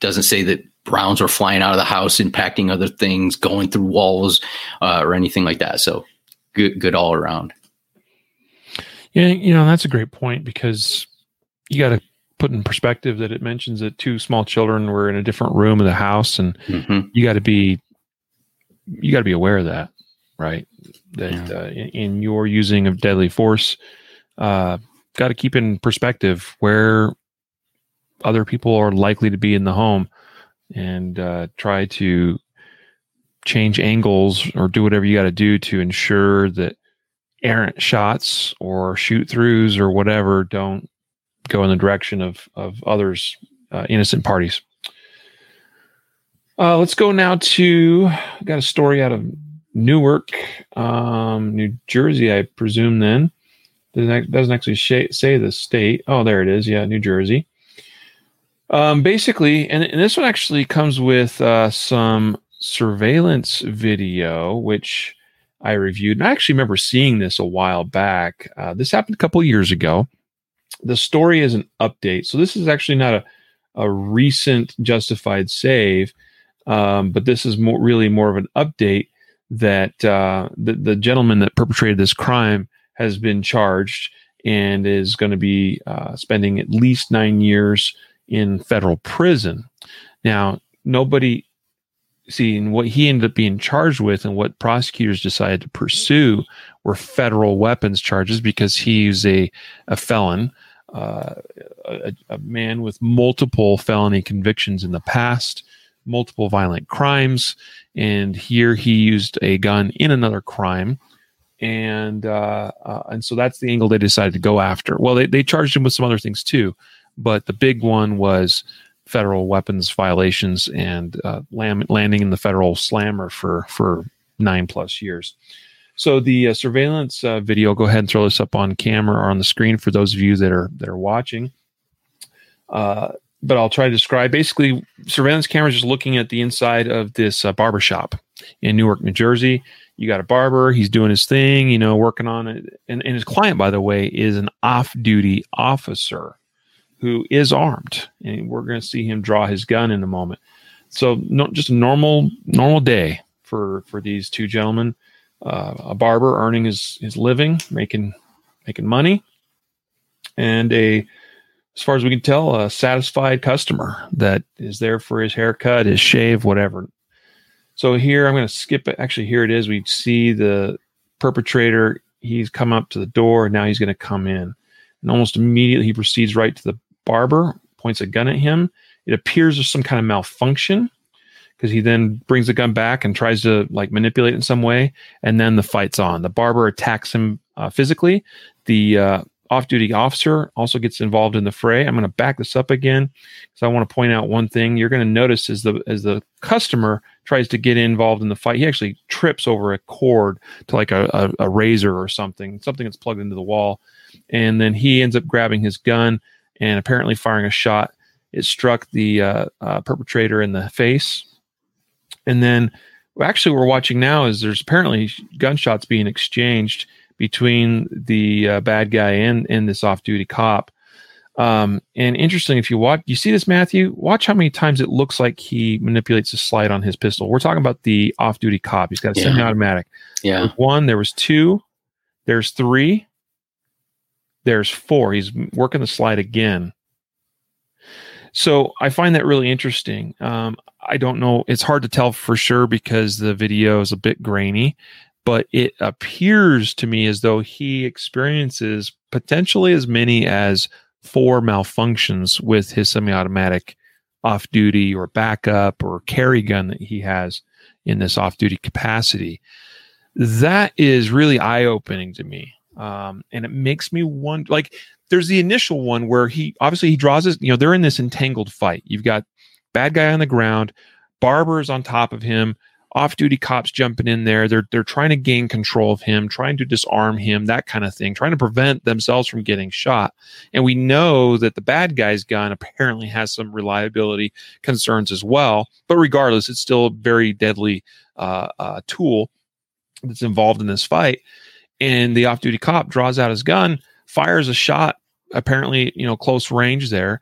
doesn't say that rounds were flying out of the house, impacting other things, going through walls, uh, or anything like that. So good, good all around. Yeah, you know that's a great point because you got to put in perspective that it mentions that two small children were in a different room of the house, and mm-hmm. you got to be you got to be aware of that, right? That yeah. uh, in, in, your using of deadly force, uh, got to keep in perspective where other people are likely to be in the home and uh, try to change angles or do whatever you got to do to ensure that errant shots or shoot throughs or whatever don't go in the direction of of others uh, innocent parties uh, let's go now to got a story out of Newark, um, New Jersey, I presume. Then doesn't doesn't actually sh- say the state. Oh, there it is. Yeah, New Jersey. Um, basically, and, and this one actually comes with uh, some surveillance video, which I reviewed. And I actually remember seeing this a while back. Uh, this happened a couple years ago. The story is an update, so this is actually not a a recent justified save, um, but this is more really more of an update that uh, the, the gentleman that perpetrated this crime has been charged and is going to be uh, spending at least nine years in federal prison. Now, nobody see what he ended up being charged with and what prosecutors decided to pursue were federal weapons charges because he's a, a felon, uh, a, a man with multiple felony convictions in the past multiple violent crimes, and here he used a gun in another crime, and uh, uh, and so that's the angle they decided to go after. Well, they they charged him with some other things too, but the big one was federal weapons violations and uh, lam- landing in the federal slammer for for nine plus years. So the uh, surveillance uh, video, go ahead and throw this up on camera or on the screen for those of you that are that are watching. Uh, but I'll try to describe. Basically, surveillance cameras just looking at the inside of this uh, barber shop in Newark, New Jersey. You got a barber; he's doing his thing, you know, working on it. And, and his client, by the way, is an off-duty officer who is armed, and we're going to see him draw his gun in a moment. So, no, just a normal normal day for for these two gentlemen. Uh, a barber earning his his living, making making money, and a as far as we can tell, a satisfied customer that is there for his haircut, his shave, whatever. So here I'm going to skip it. Actually, here it is. We see the perpetrator. He's come up to the door. Now he's going to come in. And almost immediately he proceeds right to the barber, points a gun at him. It appears there's some kind of malfunction because he then brings the gun back and tries to like manipulate in some way. And then the fight's on. The barber attacks him uh, physically. The uh, off duty officer also gets involved in the fray. I'm going to back this up again because I want to point out one thing. You're going to notice as the as the customer tries to get involved in the fight, he actually trips over a cord to like a, a, a razor or something, something that's plugged into the wall, and then he ends up grabbing his gun and apparently firing a shot. It struck the uh, uh, perpetrator in the face, and then actually what we're watching now is there's apparently gunshots being exchanged between the uh, bad guy and and this off-duty cop. Um, and interesting, if you watch, you see this, Matthew. Watch how many times it looks like he manipulates the slide on his pistol. We're talking about the off-duty cop. He's got a yeah. semi-automatic. Yeah. One. There was two. There's three. There's four. He's working the slide again. So I find that really interesting. Um, I don't know. It's hard to tell for sure because the video is a bit grainy but it appears to me as though he experiences potentially as many as four malfunctions with his semi-automatic off-duty or backup or carry gun that he has in this off-duty capacity. That is really eye-opening to me, um, and it makes me wonder. Like, there's the initial one where he obviously he draws his. You know, they're in this entangled fight. You've got bad guy on the ground, Barber's on top of him off-duty cops jumping in there. They're they're trying to gain control of him, trying to disarm him, that kind of thing, trying to prevent themselves from getting shot. And we know that the bad guy's gun apparently has some reliability concerns as well. But regardless, it's still a very deadly uh, uh, tool that's involved in this fight. And the off-duty cop draws out his gun, fires a shot, apparently you know close range there.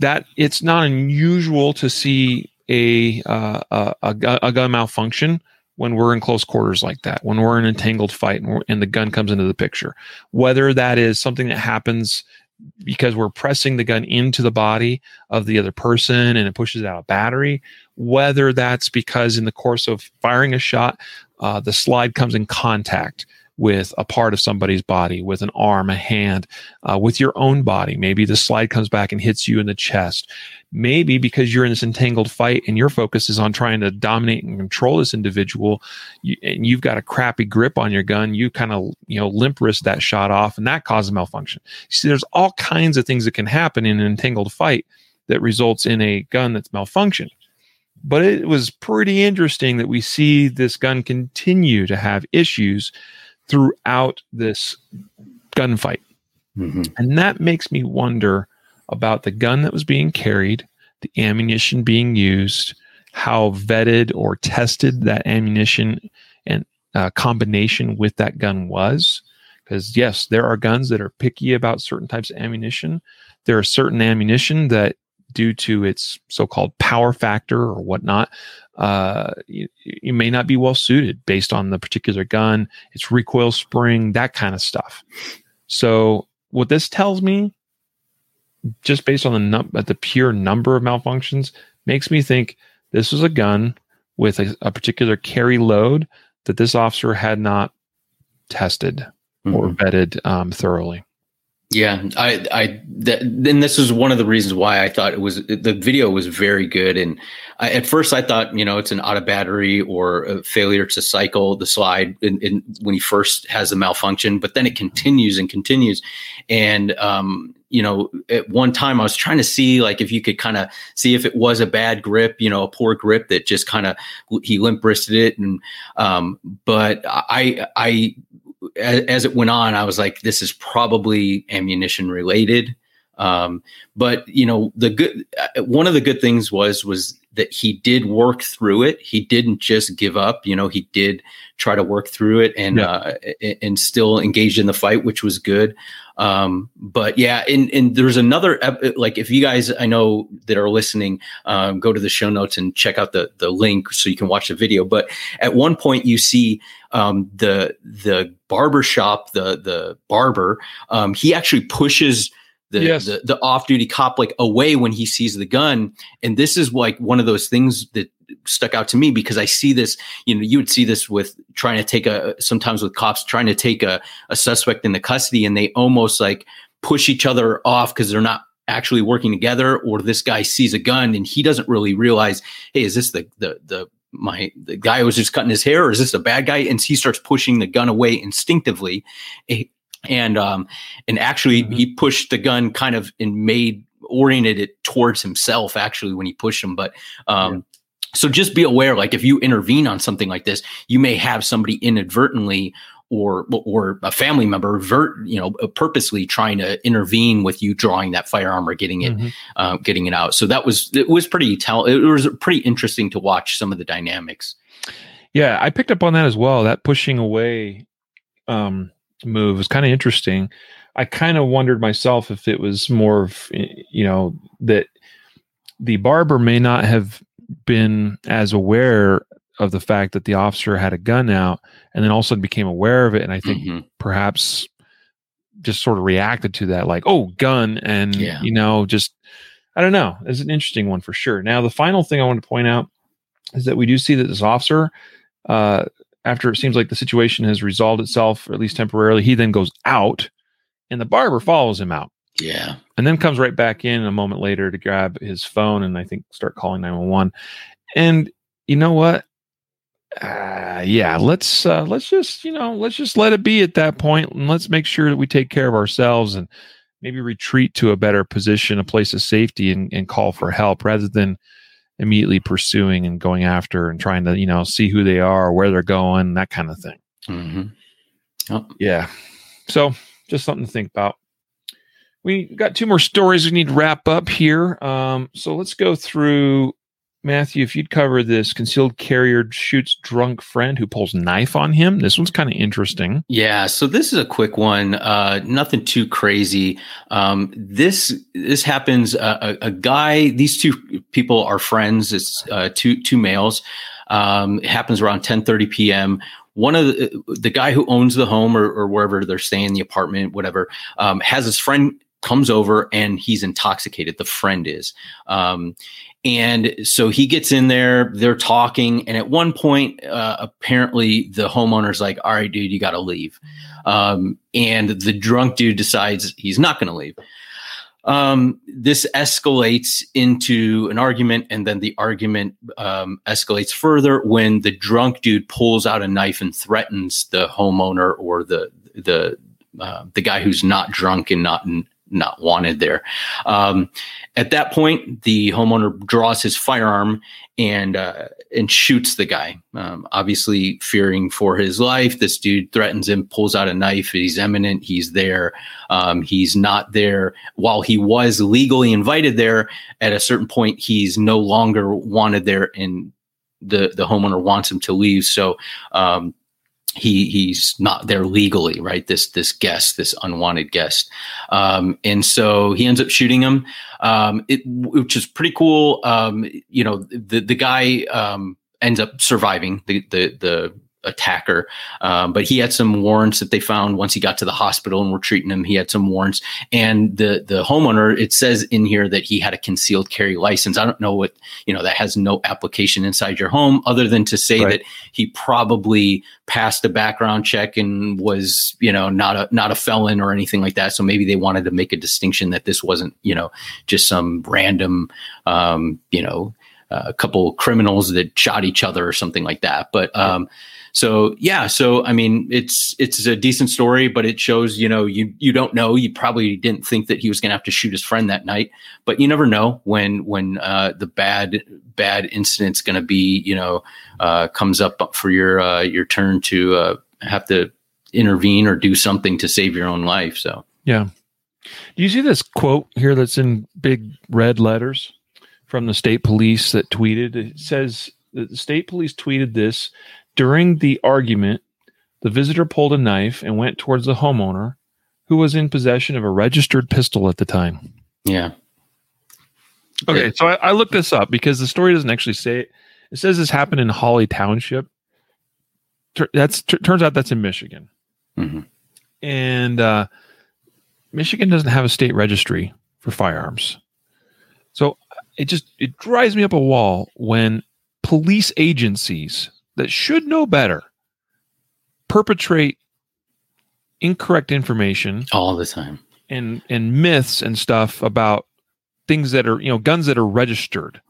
That it's not unusual to see a, uh, a, a, gun malfunction when we're in close quarters like that, when we're in an entangled fight and, and, the gun comes into the picture. Whether that is something that happens because we're pressing the gun into the body of the other person and it pushes out of battery, whether that's because in the course of firing a shot, uh, the slide comes in contact with a part of somebody's body, with an arm, a hand, uh, with your own body. Maybe the slide comes back and hits you in the chest. Maybe because you're in this entangled fight and your focus is on trying to dominate and control this individual, you, and you've got a crappy grip on your gun, you kind of you know limp wrist that shot off, and that causes malfunction. See, there's all kinds of things that can happen in an entangled fight that results in a gun that's malfunctioned but it was pretty interesting that we see this gun continue to have issues throughout this gunfight. Mm-hmm. And that makes me wonder about the gun that was being carried, the ammunition being used, how vetted or tested that ammunition and uh, combination with that gun was. Because, yes, there are guns that are picky about certain types of ammunition. There are certain ammunition that, due to its so called power factor or whatnot, uh, you, you, may not be well suited based on the particular gun, its recoil spring, that kind of stuff. So, what this tells me, just based on the num- the pure number of malfunctions, makes me think this was a gun with a, a particular carry load that this officer had not tested mm-hmm. or vetted um, thoroughly. Yeah, I, I, then this is one of the reasons why I thought it was the video was very good. And I, at first, I thought you know it's an out of battery or a failure to cycle the slide in, in, when he first has the malfunction, but then it continues and continues. And um, you know, at one time I was trying to see like if you could kind of see if it was a bad grip, you know, a poor grip that just kind of he limp wristed it. And um, but I I as, as, it went on, I was like, this is probably ammunition related. Um, but you know, the good uh, one of the good things was was that he did work through it. He didn't just give up. You know, he did try to work through it and yeah. uh, and still engaged in the fight, which was good. Um, but yeah, and, and there's another like if you guys I know that are listening, um, go to the show notes and check out the the link so you can watch the video. But at one point you see um, the the barber shop, the the barber, um, he actually pushes the, yes. the, the off-duty cop like away when he sees the gun. And this is like one of those things that stuck out to me because i see this you know you would see this with trying to take a sometimes with cops trying to take a, a suspect into custody and they almost like push each other off because they're not actually working together or this guy sees a gun and he doesn't really realize hey is this the the the my the guy was just cutting his hair or is this a bad guy? And he starts pushing the gun away instinctively eh, and um and actually mm-hmm. he pushed the gun kind of and made oriented it towards himself actually when he pushed him but um yeah. so just be aware like if you intervene on something like this you may have somebody inadvertently or or a family member vert, you know purposely trying to intervene with you drawing that firearm or getting it mm-hmm. uh, getting it out so that was it was pretty tell it was pretty interesting to watch some of the dynamics yeah i picked up on that as well that pushing away um move was kind of interesting. I kind of wondered myself if it was more of, you know, that the barber may not have been as aware of the fact that the officer had a gun out and then all of a sudden became aware of it. And I think mm-hmm. perhaps just sort of reacted to that, like, oh, gun. And, yeah. you know, just, I don't know. It's an interesting one for sure. Now, the final thing I want to point out is that we do see that this officer uh, after it seems like the situation has resolved itself, or at least temporarily, he then goes out and the barber follows him out. Yeah. And then comes right back in a moment later to grab his phone and I think start calling 911. And you know what? Uh, yeah, let's uh, let's just you know let's just let it be at that point, and let's make sure that we take care of ourselves and maybe retreat to a better position, a place of safety, and, and call for help rather than immediately pursuing and going after and trying to you know see who they are where they're going that kind of thing mm-hmm. yeah so just something to think about we got two more stories we need to wrap up here um, so let's go through Matthew, if you'd cover this concealed carrier shoots drunk friend who pulls knife on him. This one's kind of interesting. Yeah, so this is a quick one. Uh, nothing too crazy. Um, this this happens. Uh, a, a, guy. These two people are friends. It's uh, two two males. Um, it happens around 10:30 p.m. One of the the guy who owns the home or, or wherever they're staying, the apartment, whatever, um, has his friend comes over and he's intoxicated. The friend is. Um, and so he gets in there, they're talking. And at one point, uh, apparently the homeowner's like, all right, dude, you got to leave. Um, and the drunk dude decides he's not going to leave. Um, this escalates into an argument, and then the argument um, escalates further when the drunk dude pulls out a knife and threatens the homeowner or the the uh, the guy who's not drunk and not not wanted there. Um, at that point, the homeowner draws his firearm and uh, and shoots the guy. Um, obviously, fearing for his life, this dude threatens him, pulls out a knife. He's imminent. He's there. Um, he's not there while he was legally invited there. At a certain point, he's no longer wanted there, and the the homeowner wants him to leave. So um, he he's not there legally, right? This this guest, this unwanted guest, um, and so he ends up shooting him, um, it, which is pretty cool. Um, you know, the the guy um, ends up surviving. The the the attacker. Um, but he had some warrants that they found once he got to the hospital and were treating him. He had some warrants, and the the homeowner. It says in here that he had a concealed carry license. I don't know what you know. That has no application inside your home other than to say right. that he probably passed a background check and was you know not a not a felon or anything like that. So maybe they wanted to make a distinction that this wasn't you know just some random um, you know uh, a couple criminals that shot each other or something like that. But um, so yeah, so I mean, it's it's a decent story, but it shows you know you you don't know. You probably didn't think that he was going to have to shoot his friend that night, but you never know when when uh, the bad bad incident's going to be you know uh, comes up for your uh, your turn to uh, have to intervene or do something to save your own life. So yeah. Do you see this quote here that's in big red letters? from the state police that tweeted. It says the state police tweeted this during the argument. The visitor pulled a knife and went towards the homeowner, who was in possession of a registered pistol at the time. Yeah. Okay, so I, I looked this up because the story doesn't actually say it. It says this happened in Holly Township. That's turns out that's in Michigan, mm-hmm. and uh, Michigan doesn't have a state registry for firearms. So it just it drives me up a wall when police agencies that should know better perpetrate incorrect information all the time and and myths and stuff about things that are you know guns that are registered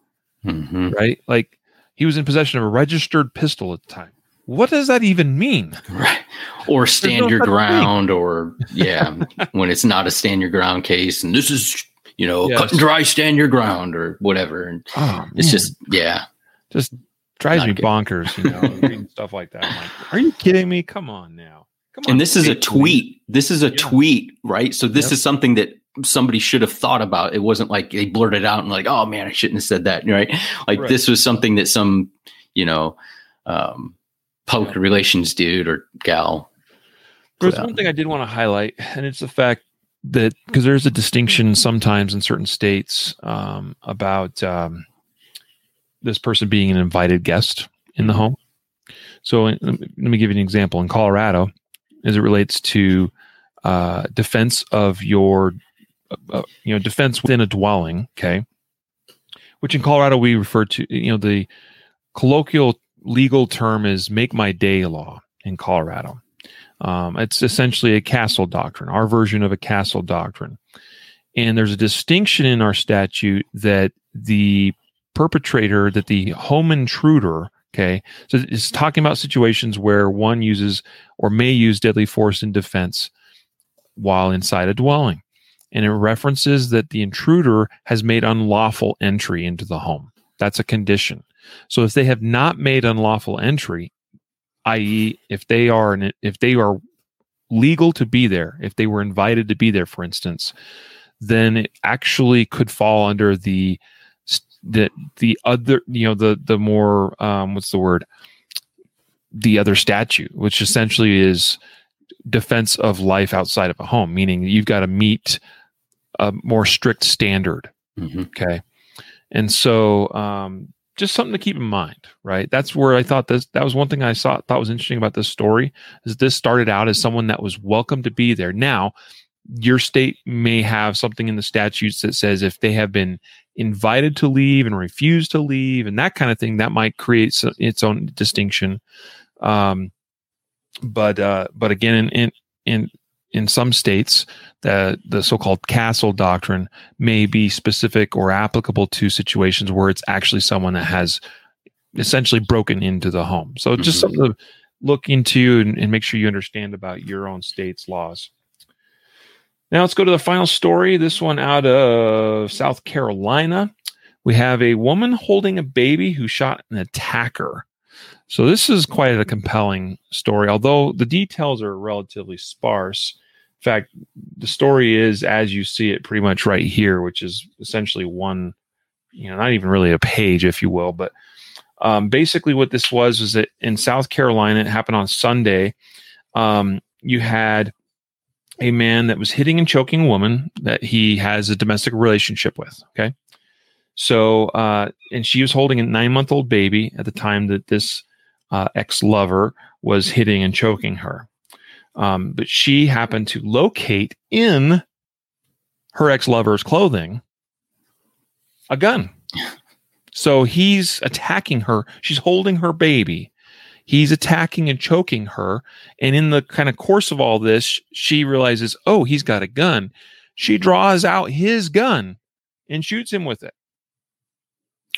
mm-hmm. right like he was in possession of a registered pistol at the time what does that even mean right or stand no your ground thing. or yeah when it's not a stand your ground case and this is you know, yes. cut and dry, stand your ground or whatever. And oh, it's just, yeah. Just drives Not me good. bonkers, you know, reading stuff like that. Like, are you kidding me? Come on now. Come on. And this is a tweet. This is a yeah. tweet, right? So this yep. is something that somebody should have thought about. It wasn't like they blurted out and like, oh man, I shouldn't have said that, right? Like right. this was something that some, you know, um, public yeah. relations dude or gal. There's one thing I did want to highlight, and it's the fact that because there's a distinction sometimes in certain states um, about um, this person being an invited guest in the home. So let me give you an example. In Colorado, as it relates to uh, defense of your, uh, uh, you know, defense within a dwelling, okay, which in Colorado we refer to, you know, the colloquial legal term is "make my day" law in Colorado. Um, it's essentially a castle doctrine, our version of a castle doctrine. And there's a distinction in our statute that the perpetrator, that the home intruder, okay, so it's talking about situations where one uses or may use deadly force in defense while inside a dwelling. And it references that the intruder has made unlawful entry into the home. That's a condition. So if they have not made unlawful entry, i.e., if they are an, if they are legal to be there, if they were invited to be there, for instance, then it actually could fall under the the the other you know the the more um, what's the word the other statute, which essentially is defense of life outside of a home, meaning you've got to meet a more strict standard. Mm-hmm. Okay. And so um, just something to keep in mind, right? That's where I thought this that was one thing I saw thought was interesting about this story is this started out as someone that was welcome to be there. Now, your state may have something in the statutes that says if they have been invited to leave and refused to leave and that kind of thing, that might create its own distinction. Um, but uh, but again, in, in in in some states, the the so-called castle doctrine may be specific or applicable to situations where it's actually someone that has essentially broken into the home. So mm-hmm. just something to look into and, and make sure you understand about your own state's laws. Now let's go to the final story. This one out of South Carolina. We have a woman holding a baby who shot an attacker. So this is quite a compelling story, although the details are relatively sparse. In fact, the story is as you see it pretty much right here, which is essentially one, you know, not even really a page, if you will, but um, basically what this was was that in South Carolina, it happened on Sunday. Um, you had a man that was hitting and choking a woman that he has a domestic relationship with. Okay. So, uh, and she was holding a nine month old baby at the time that this uh, ex lover was hitting and choking her. Um, but she happened to locate in her ex lover's clothing a gun. So he's attacking her. She's holding her baby. He's attacking and choking her. And in the kind of course of all this, she realizes, oh, he's got a gun. She draws out his gun and shoots him with it.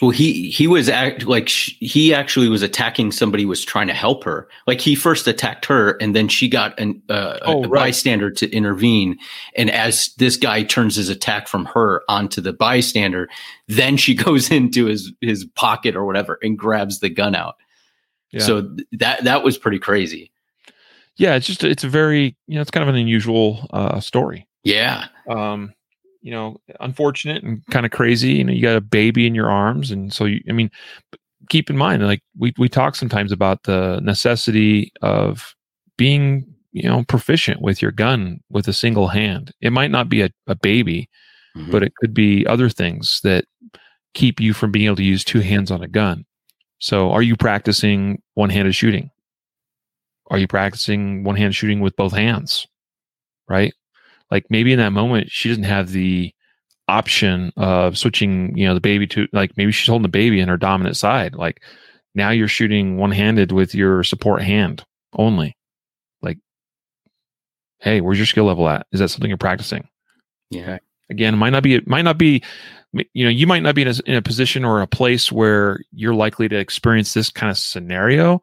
Well, he he was act like sh- he actually was attacking somebody who was trying to help her. Like he first attacked her, and then she got an, uh, oh, a, right. bystander to intervene. And as this guy turns his attack from her onto the bystander, then she goes into his his pocket or whatever and grabs the gun out. Yeah. So that that was pretty crazy. Yeah, it's just it's a very you know it's kind of an unusual uh, story. Yeah. Um, you know, unfortunate and kind of crazy. You know, you got a baby in your arms, and so you, I mean, keep in mind, like we we talk sometimes about the necessity of being, you know, proficient with your gun with a single hand. It might not be a, a baby, mm-hmm. but it could be other things that keep you from being able to use two hands on a gun. So, are you practicing one-handed shooting? Are you practicing one-hand shooting with both hands? Right? like maybe in that moment she doesn't have the option of switching you know the baby to like maybe she's holding the baby in her dominant side like now you're shooting one-handed with your support hand only like hey where's your skill level at is that something you're practicing yeah again it might not be it might not be you know you might not be in a, in a position or a place where you're likely to experience this kind of scenario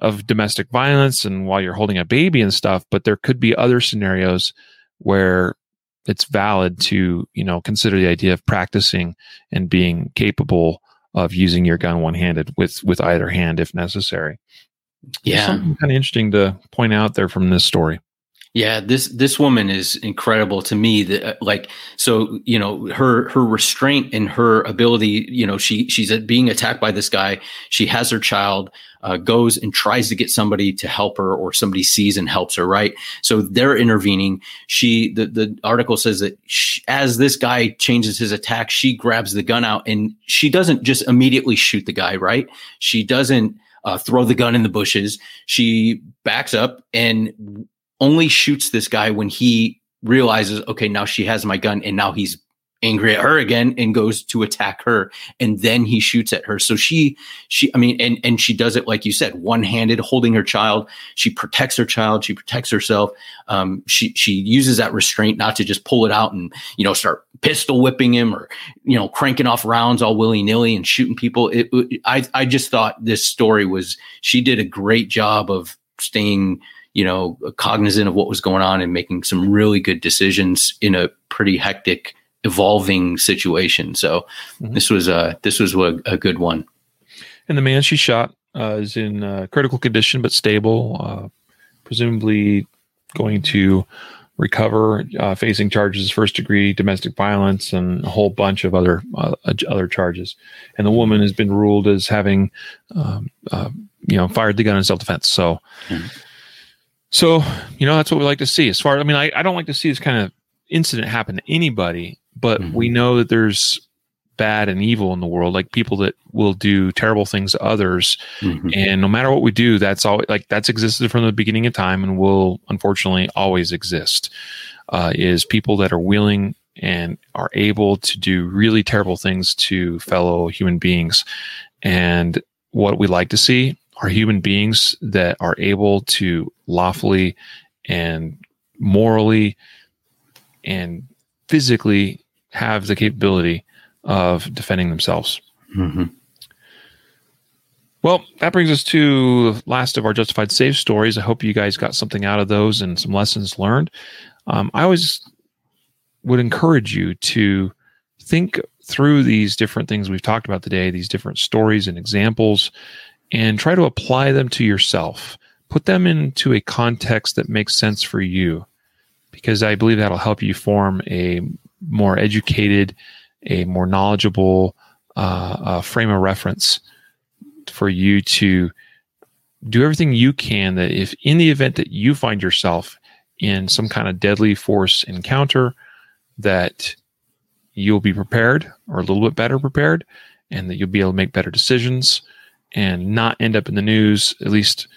of domestic violence and while you're holding a baby and stuff but there could be other scenarios where it's valid to you know consider the idea of practicing and being capable of using your gun one handed with with either hand if necessary. Yeah, something kind of interesting to point out there from this story. Yeah, this this woman is incredible to me. That uh, like so, you know, her her restraint and her ability. You know, she she's being attacked by this guy. She has her child. Uh, goes and tries to get somebody to help her, or somebody sees and helps her. Right. So they're intervening. She the the article says that she, as this guy changes his attack, she grabs the gun out and she doesn't just immediately shoot the guy. Right. She doesn't. Uh, throw the gun in the bushes. She backs up and only shoots this guy when he realizes, okay, now she has my gun and now he's angry at her again and goes to attack her. And then he shoots at her. So she she i mean and and she does it like you said one-handed holding her child. She protects her child. She protects herself. Um she she uses that restraint not to just pull it out and you know start pistol whipping him or you know cranking off rounds all willy-nilly and shooting people. It, it i i just thought this story was she did a great job of staying you know, cognizant of what was going on and making some really good decisions in a pretty hectic, evolving situation. So mm-hmm. this was a this was a, a, good one. And the man she shot uh, is in uh, critical condition but stable, uh, presumably going to recover, uh, facing charges first degree domestic violence and a whole bunch of other uh, other charges. And the woman has been ruled as having, um, uh, you know, fired the gun in self defense. So. Mm-hmm so, you know, that's what we like to see. As far, I mean, I, I don't like to see this kind of incident happen to anybody, but mm-hmm. we know that there's bad and evil in the world, like people that will do terrible things to others. Mm-hmm. And no matter what we do, that's all like that's existed from the beginning of time and will unfortunately always exist. Uh, is people that are willing and are able to do really terrible things to fellow human beings. And what we like to see are human beings that are able to lawfully and morally and physically have the capability of defending themselves. Mm-hmm. Well, that brings us to the last of our justified save stories. I hope you guys got something out of those and some lessons learned. Um, I always would encourage you to think through these different things we've talked about today, these different stories and examples, and try to apply them to yourself. Put them into a context that makes sense for you, because I believe that'll help you form a more educated, a more knowledgeable uh, uh, frame of reference for you to do everything you can that if in the event that you find yourself in some kind of deadly force encounter that you'll be prepared or a little bit better prepared and that you'll be able to make better decisions and not end up in the news, at least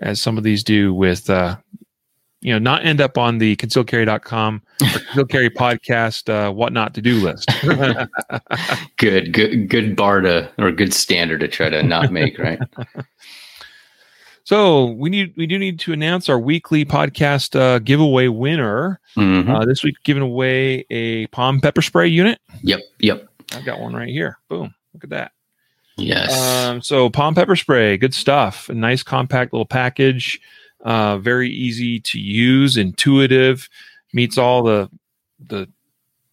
as some of these do with, uh, you know, not end up on the concealedcarry.com or conceal carry podcast, uh, what not to do list. good, good, good bar to, or good standard to try to not make, right? So we need we do need to announce our weekly podcast uh, giveaway winner. Mhm. Uh, this week, giving away a palm pepper spray unit. yep, yep, I've got one right here. Boom! Look at that. Yes. Um, so palm pepper spray, good stuff. A nice compact little package. Uh, very easy to use, intuitive, meets all the the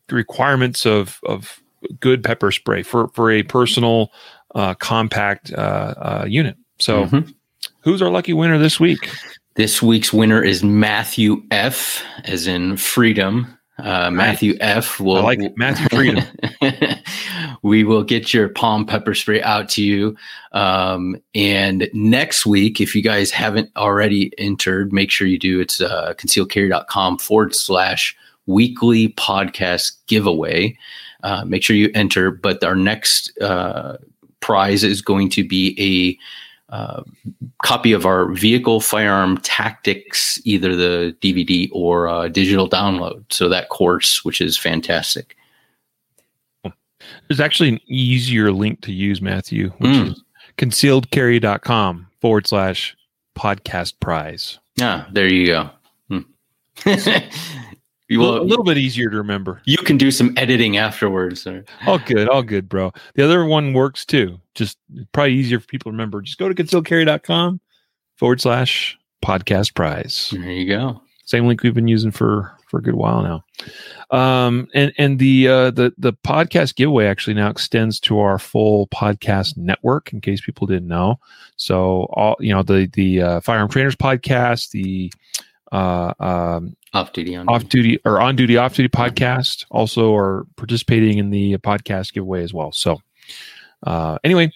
requirements of of good pepper spray for for a personal uh, compact uh, uh, unit. So, Mhm. who's our lucky winner this week? This week's winner is Matthew F, as in freedom. Uh, Matthew F. will I like it. Matthew Freedom. we will get your palm pepper spray out to you. Um, and next week, if you guys haven't already entered, make sure you do. It's uh, concealedcarry.com forward slash weekly podcast giveaway. Uh, make sure you enter. But our next uh, prize is going to be a uh, copy of our vehicle firearm tactics, either the DVD or uh, digital download. So that course, which is fantastic. There's actually an easier link to use, Matthew, which Mm. is concealedcarry.com forward slash podcast prize. Yeah, there you go. Hmm. you a, little, a little bit easier to remember. you can do some editing afterwards. Or, All good, all good, bro. The other one works too. Just probably easier for people to remember. Just go to concealedcarry.com forward slash podcast prize. there you go. Same link we've been using for for a good while now. Um, and and the uh, the the podcast giveaway actually now extends to our full podcast network. In case people didn't know, so all you know the the uh, firearm trainers podcast, the uh, um, Off duty on off duty or on duty off duty podcast also are participating in the podcast giveaway as well. So uh, anyway,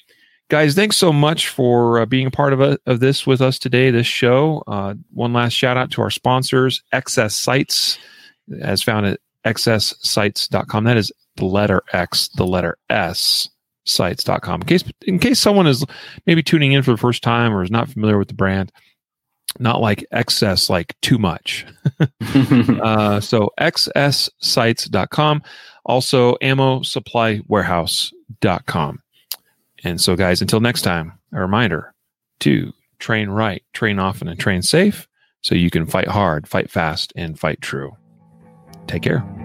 guys, thanks so much for uh, being a part of, a, of this with us today, this show. Uh, one last shout out to our sponsors, XS Sights, as found at xssights.com. That is the letter X, the letter S sights.com. In case, in case someone is maybe tuning in for the first time or is not familiar with the brand, not like excess, like too much. Uh, so xssights.com, also ammo supply warehouse.com. And so, guys, until next time, a reminder to train right, train often, and train safe so you can fight hard, fight fast, and fight true. Take care.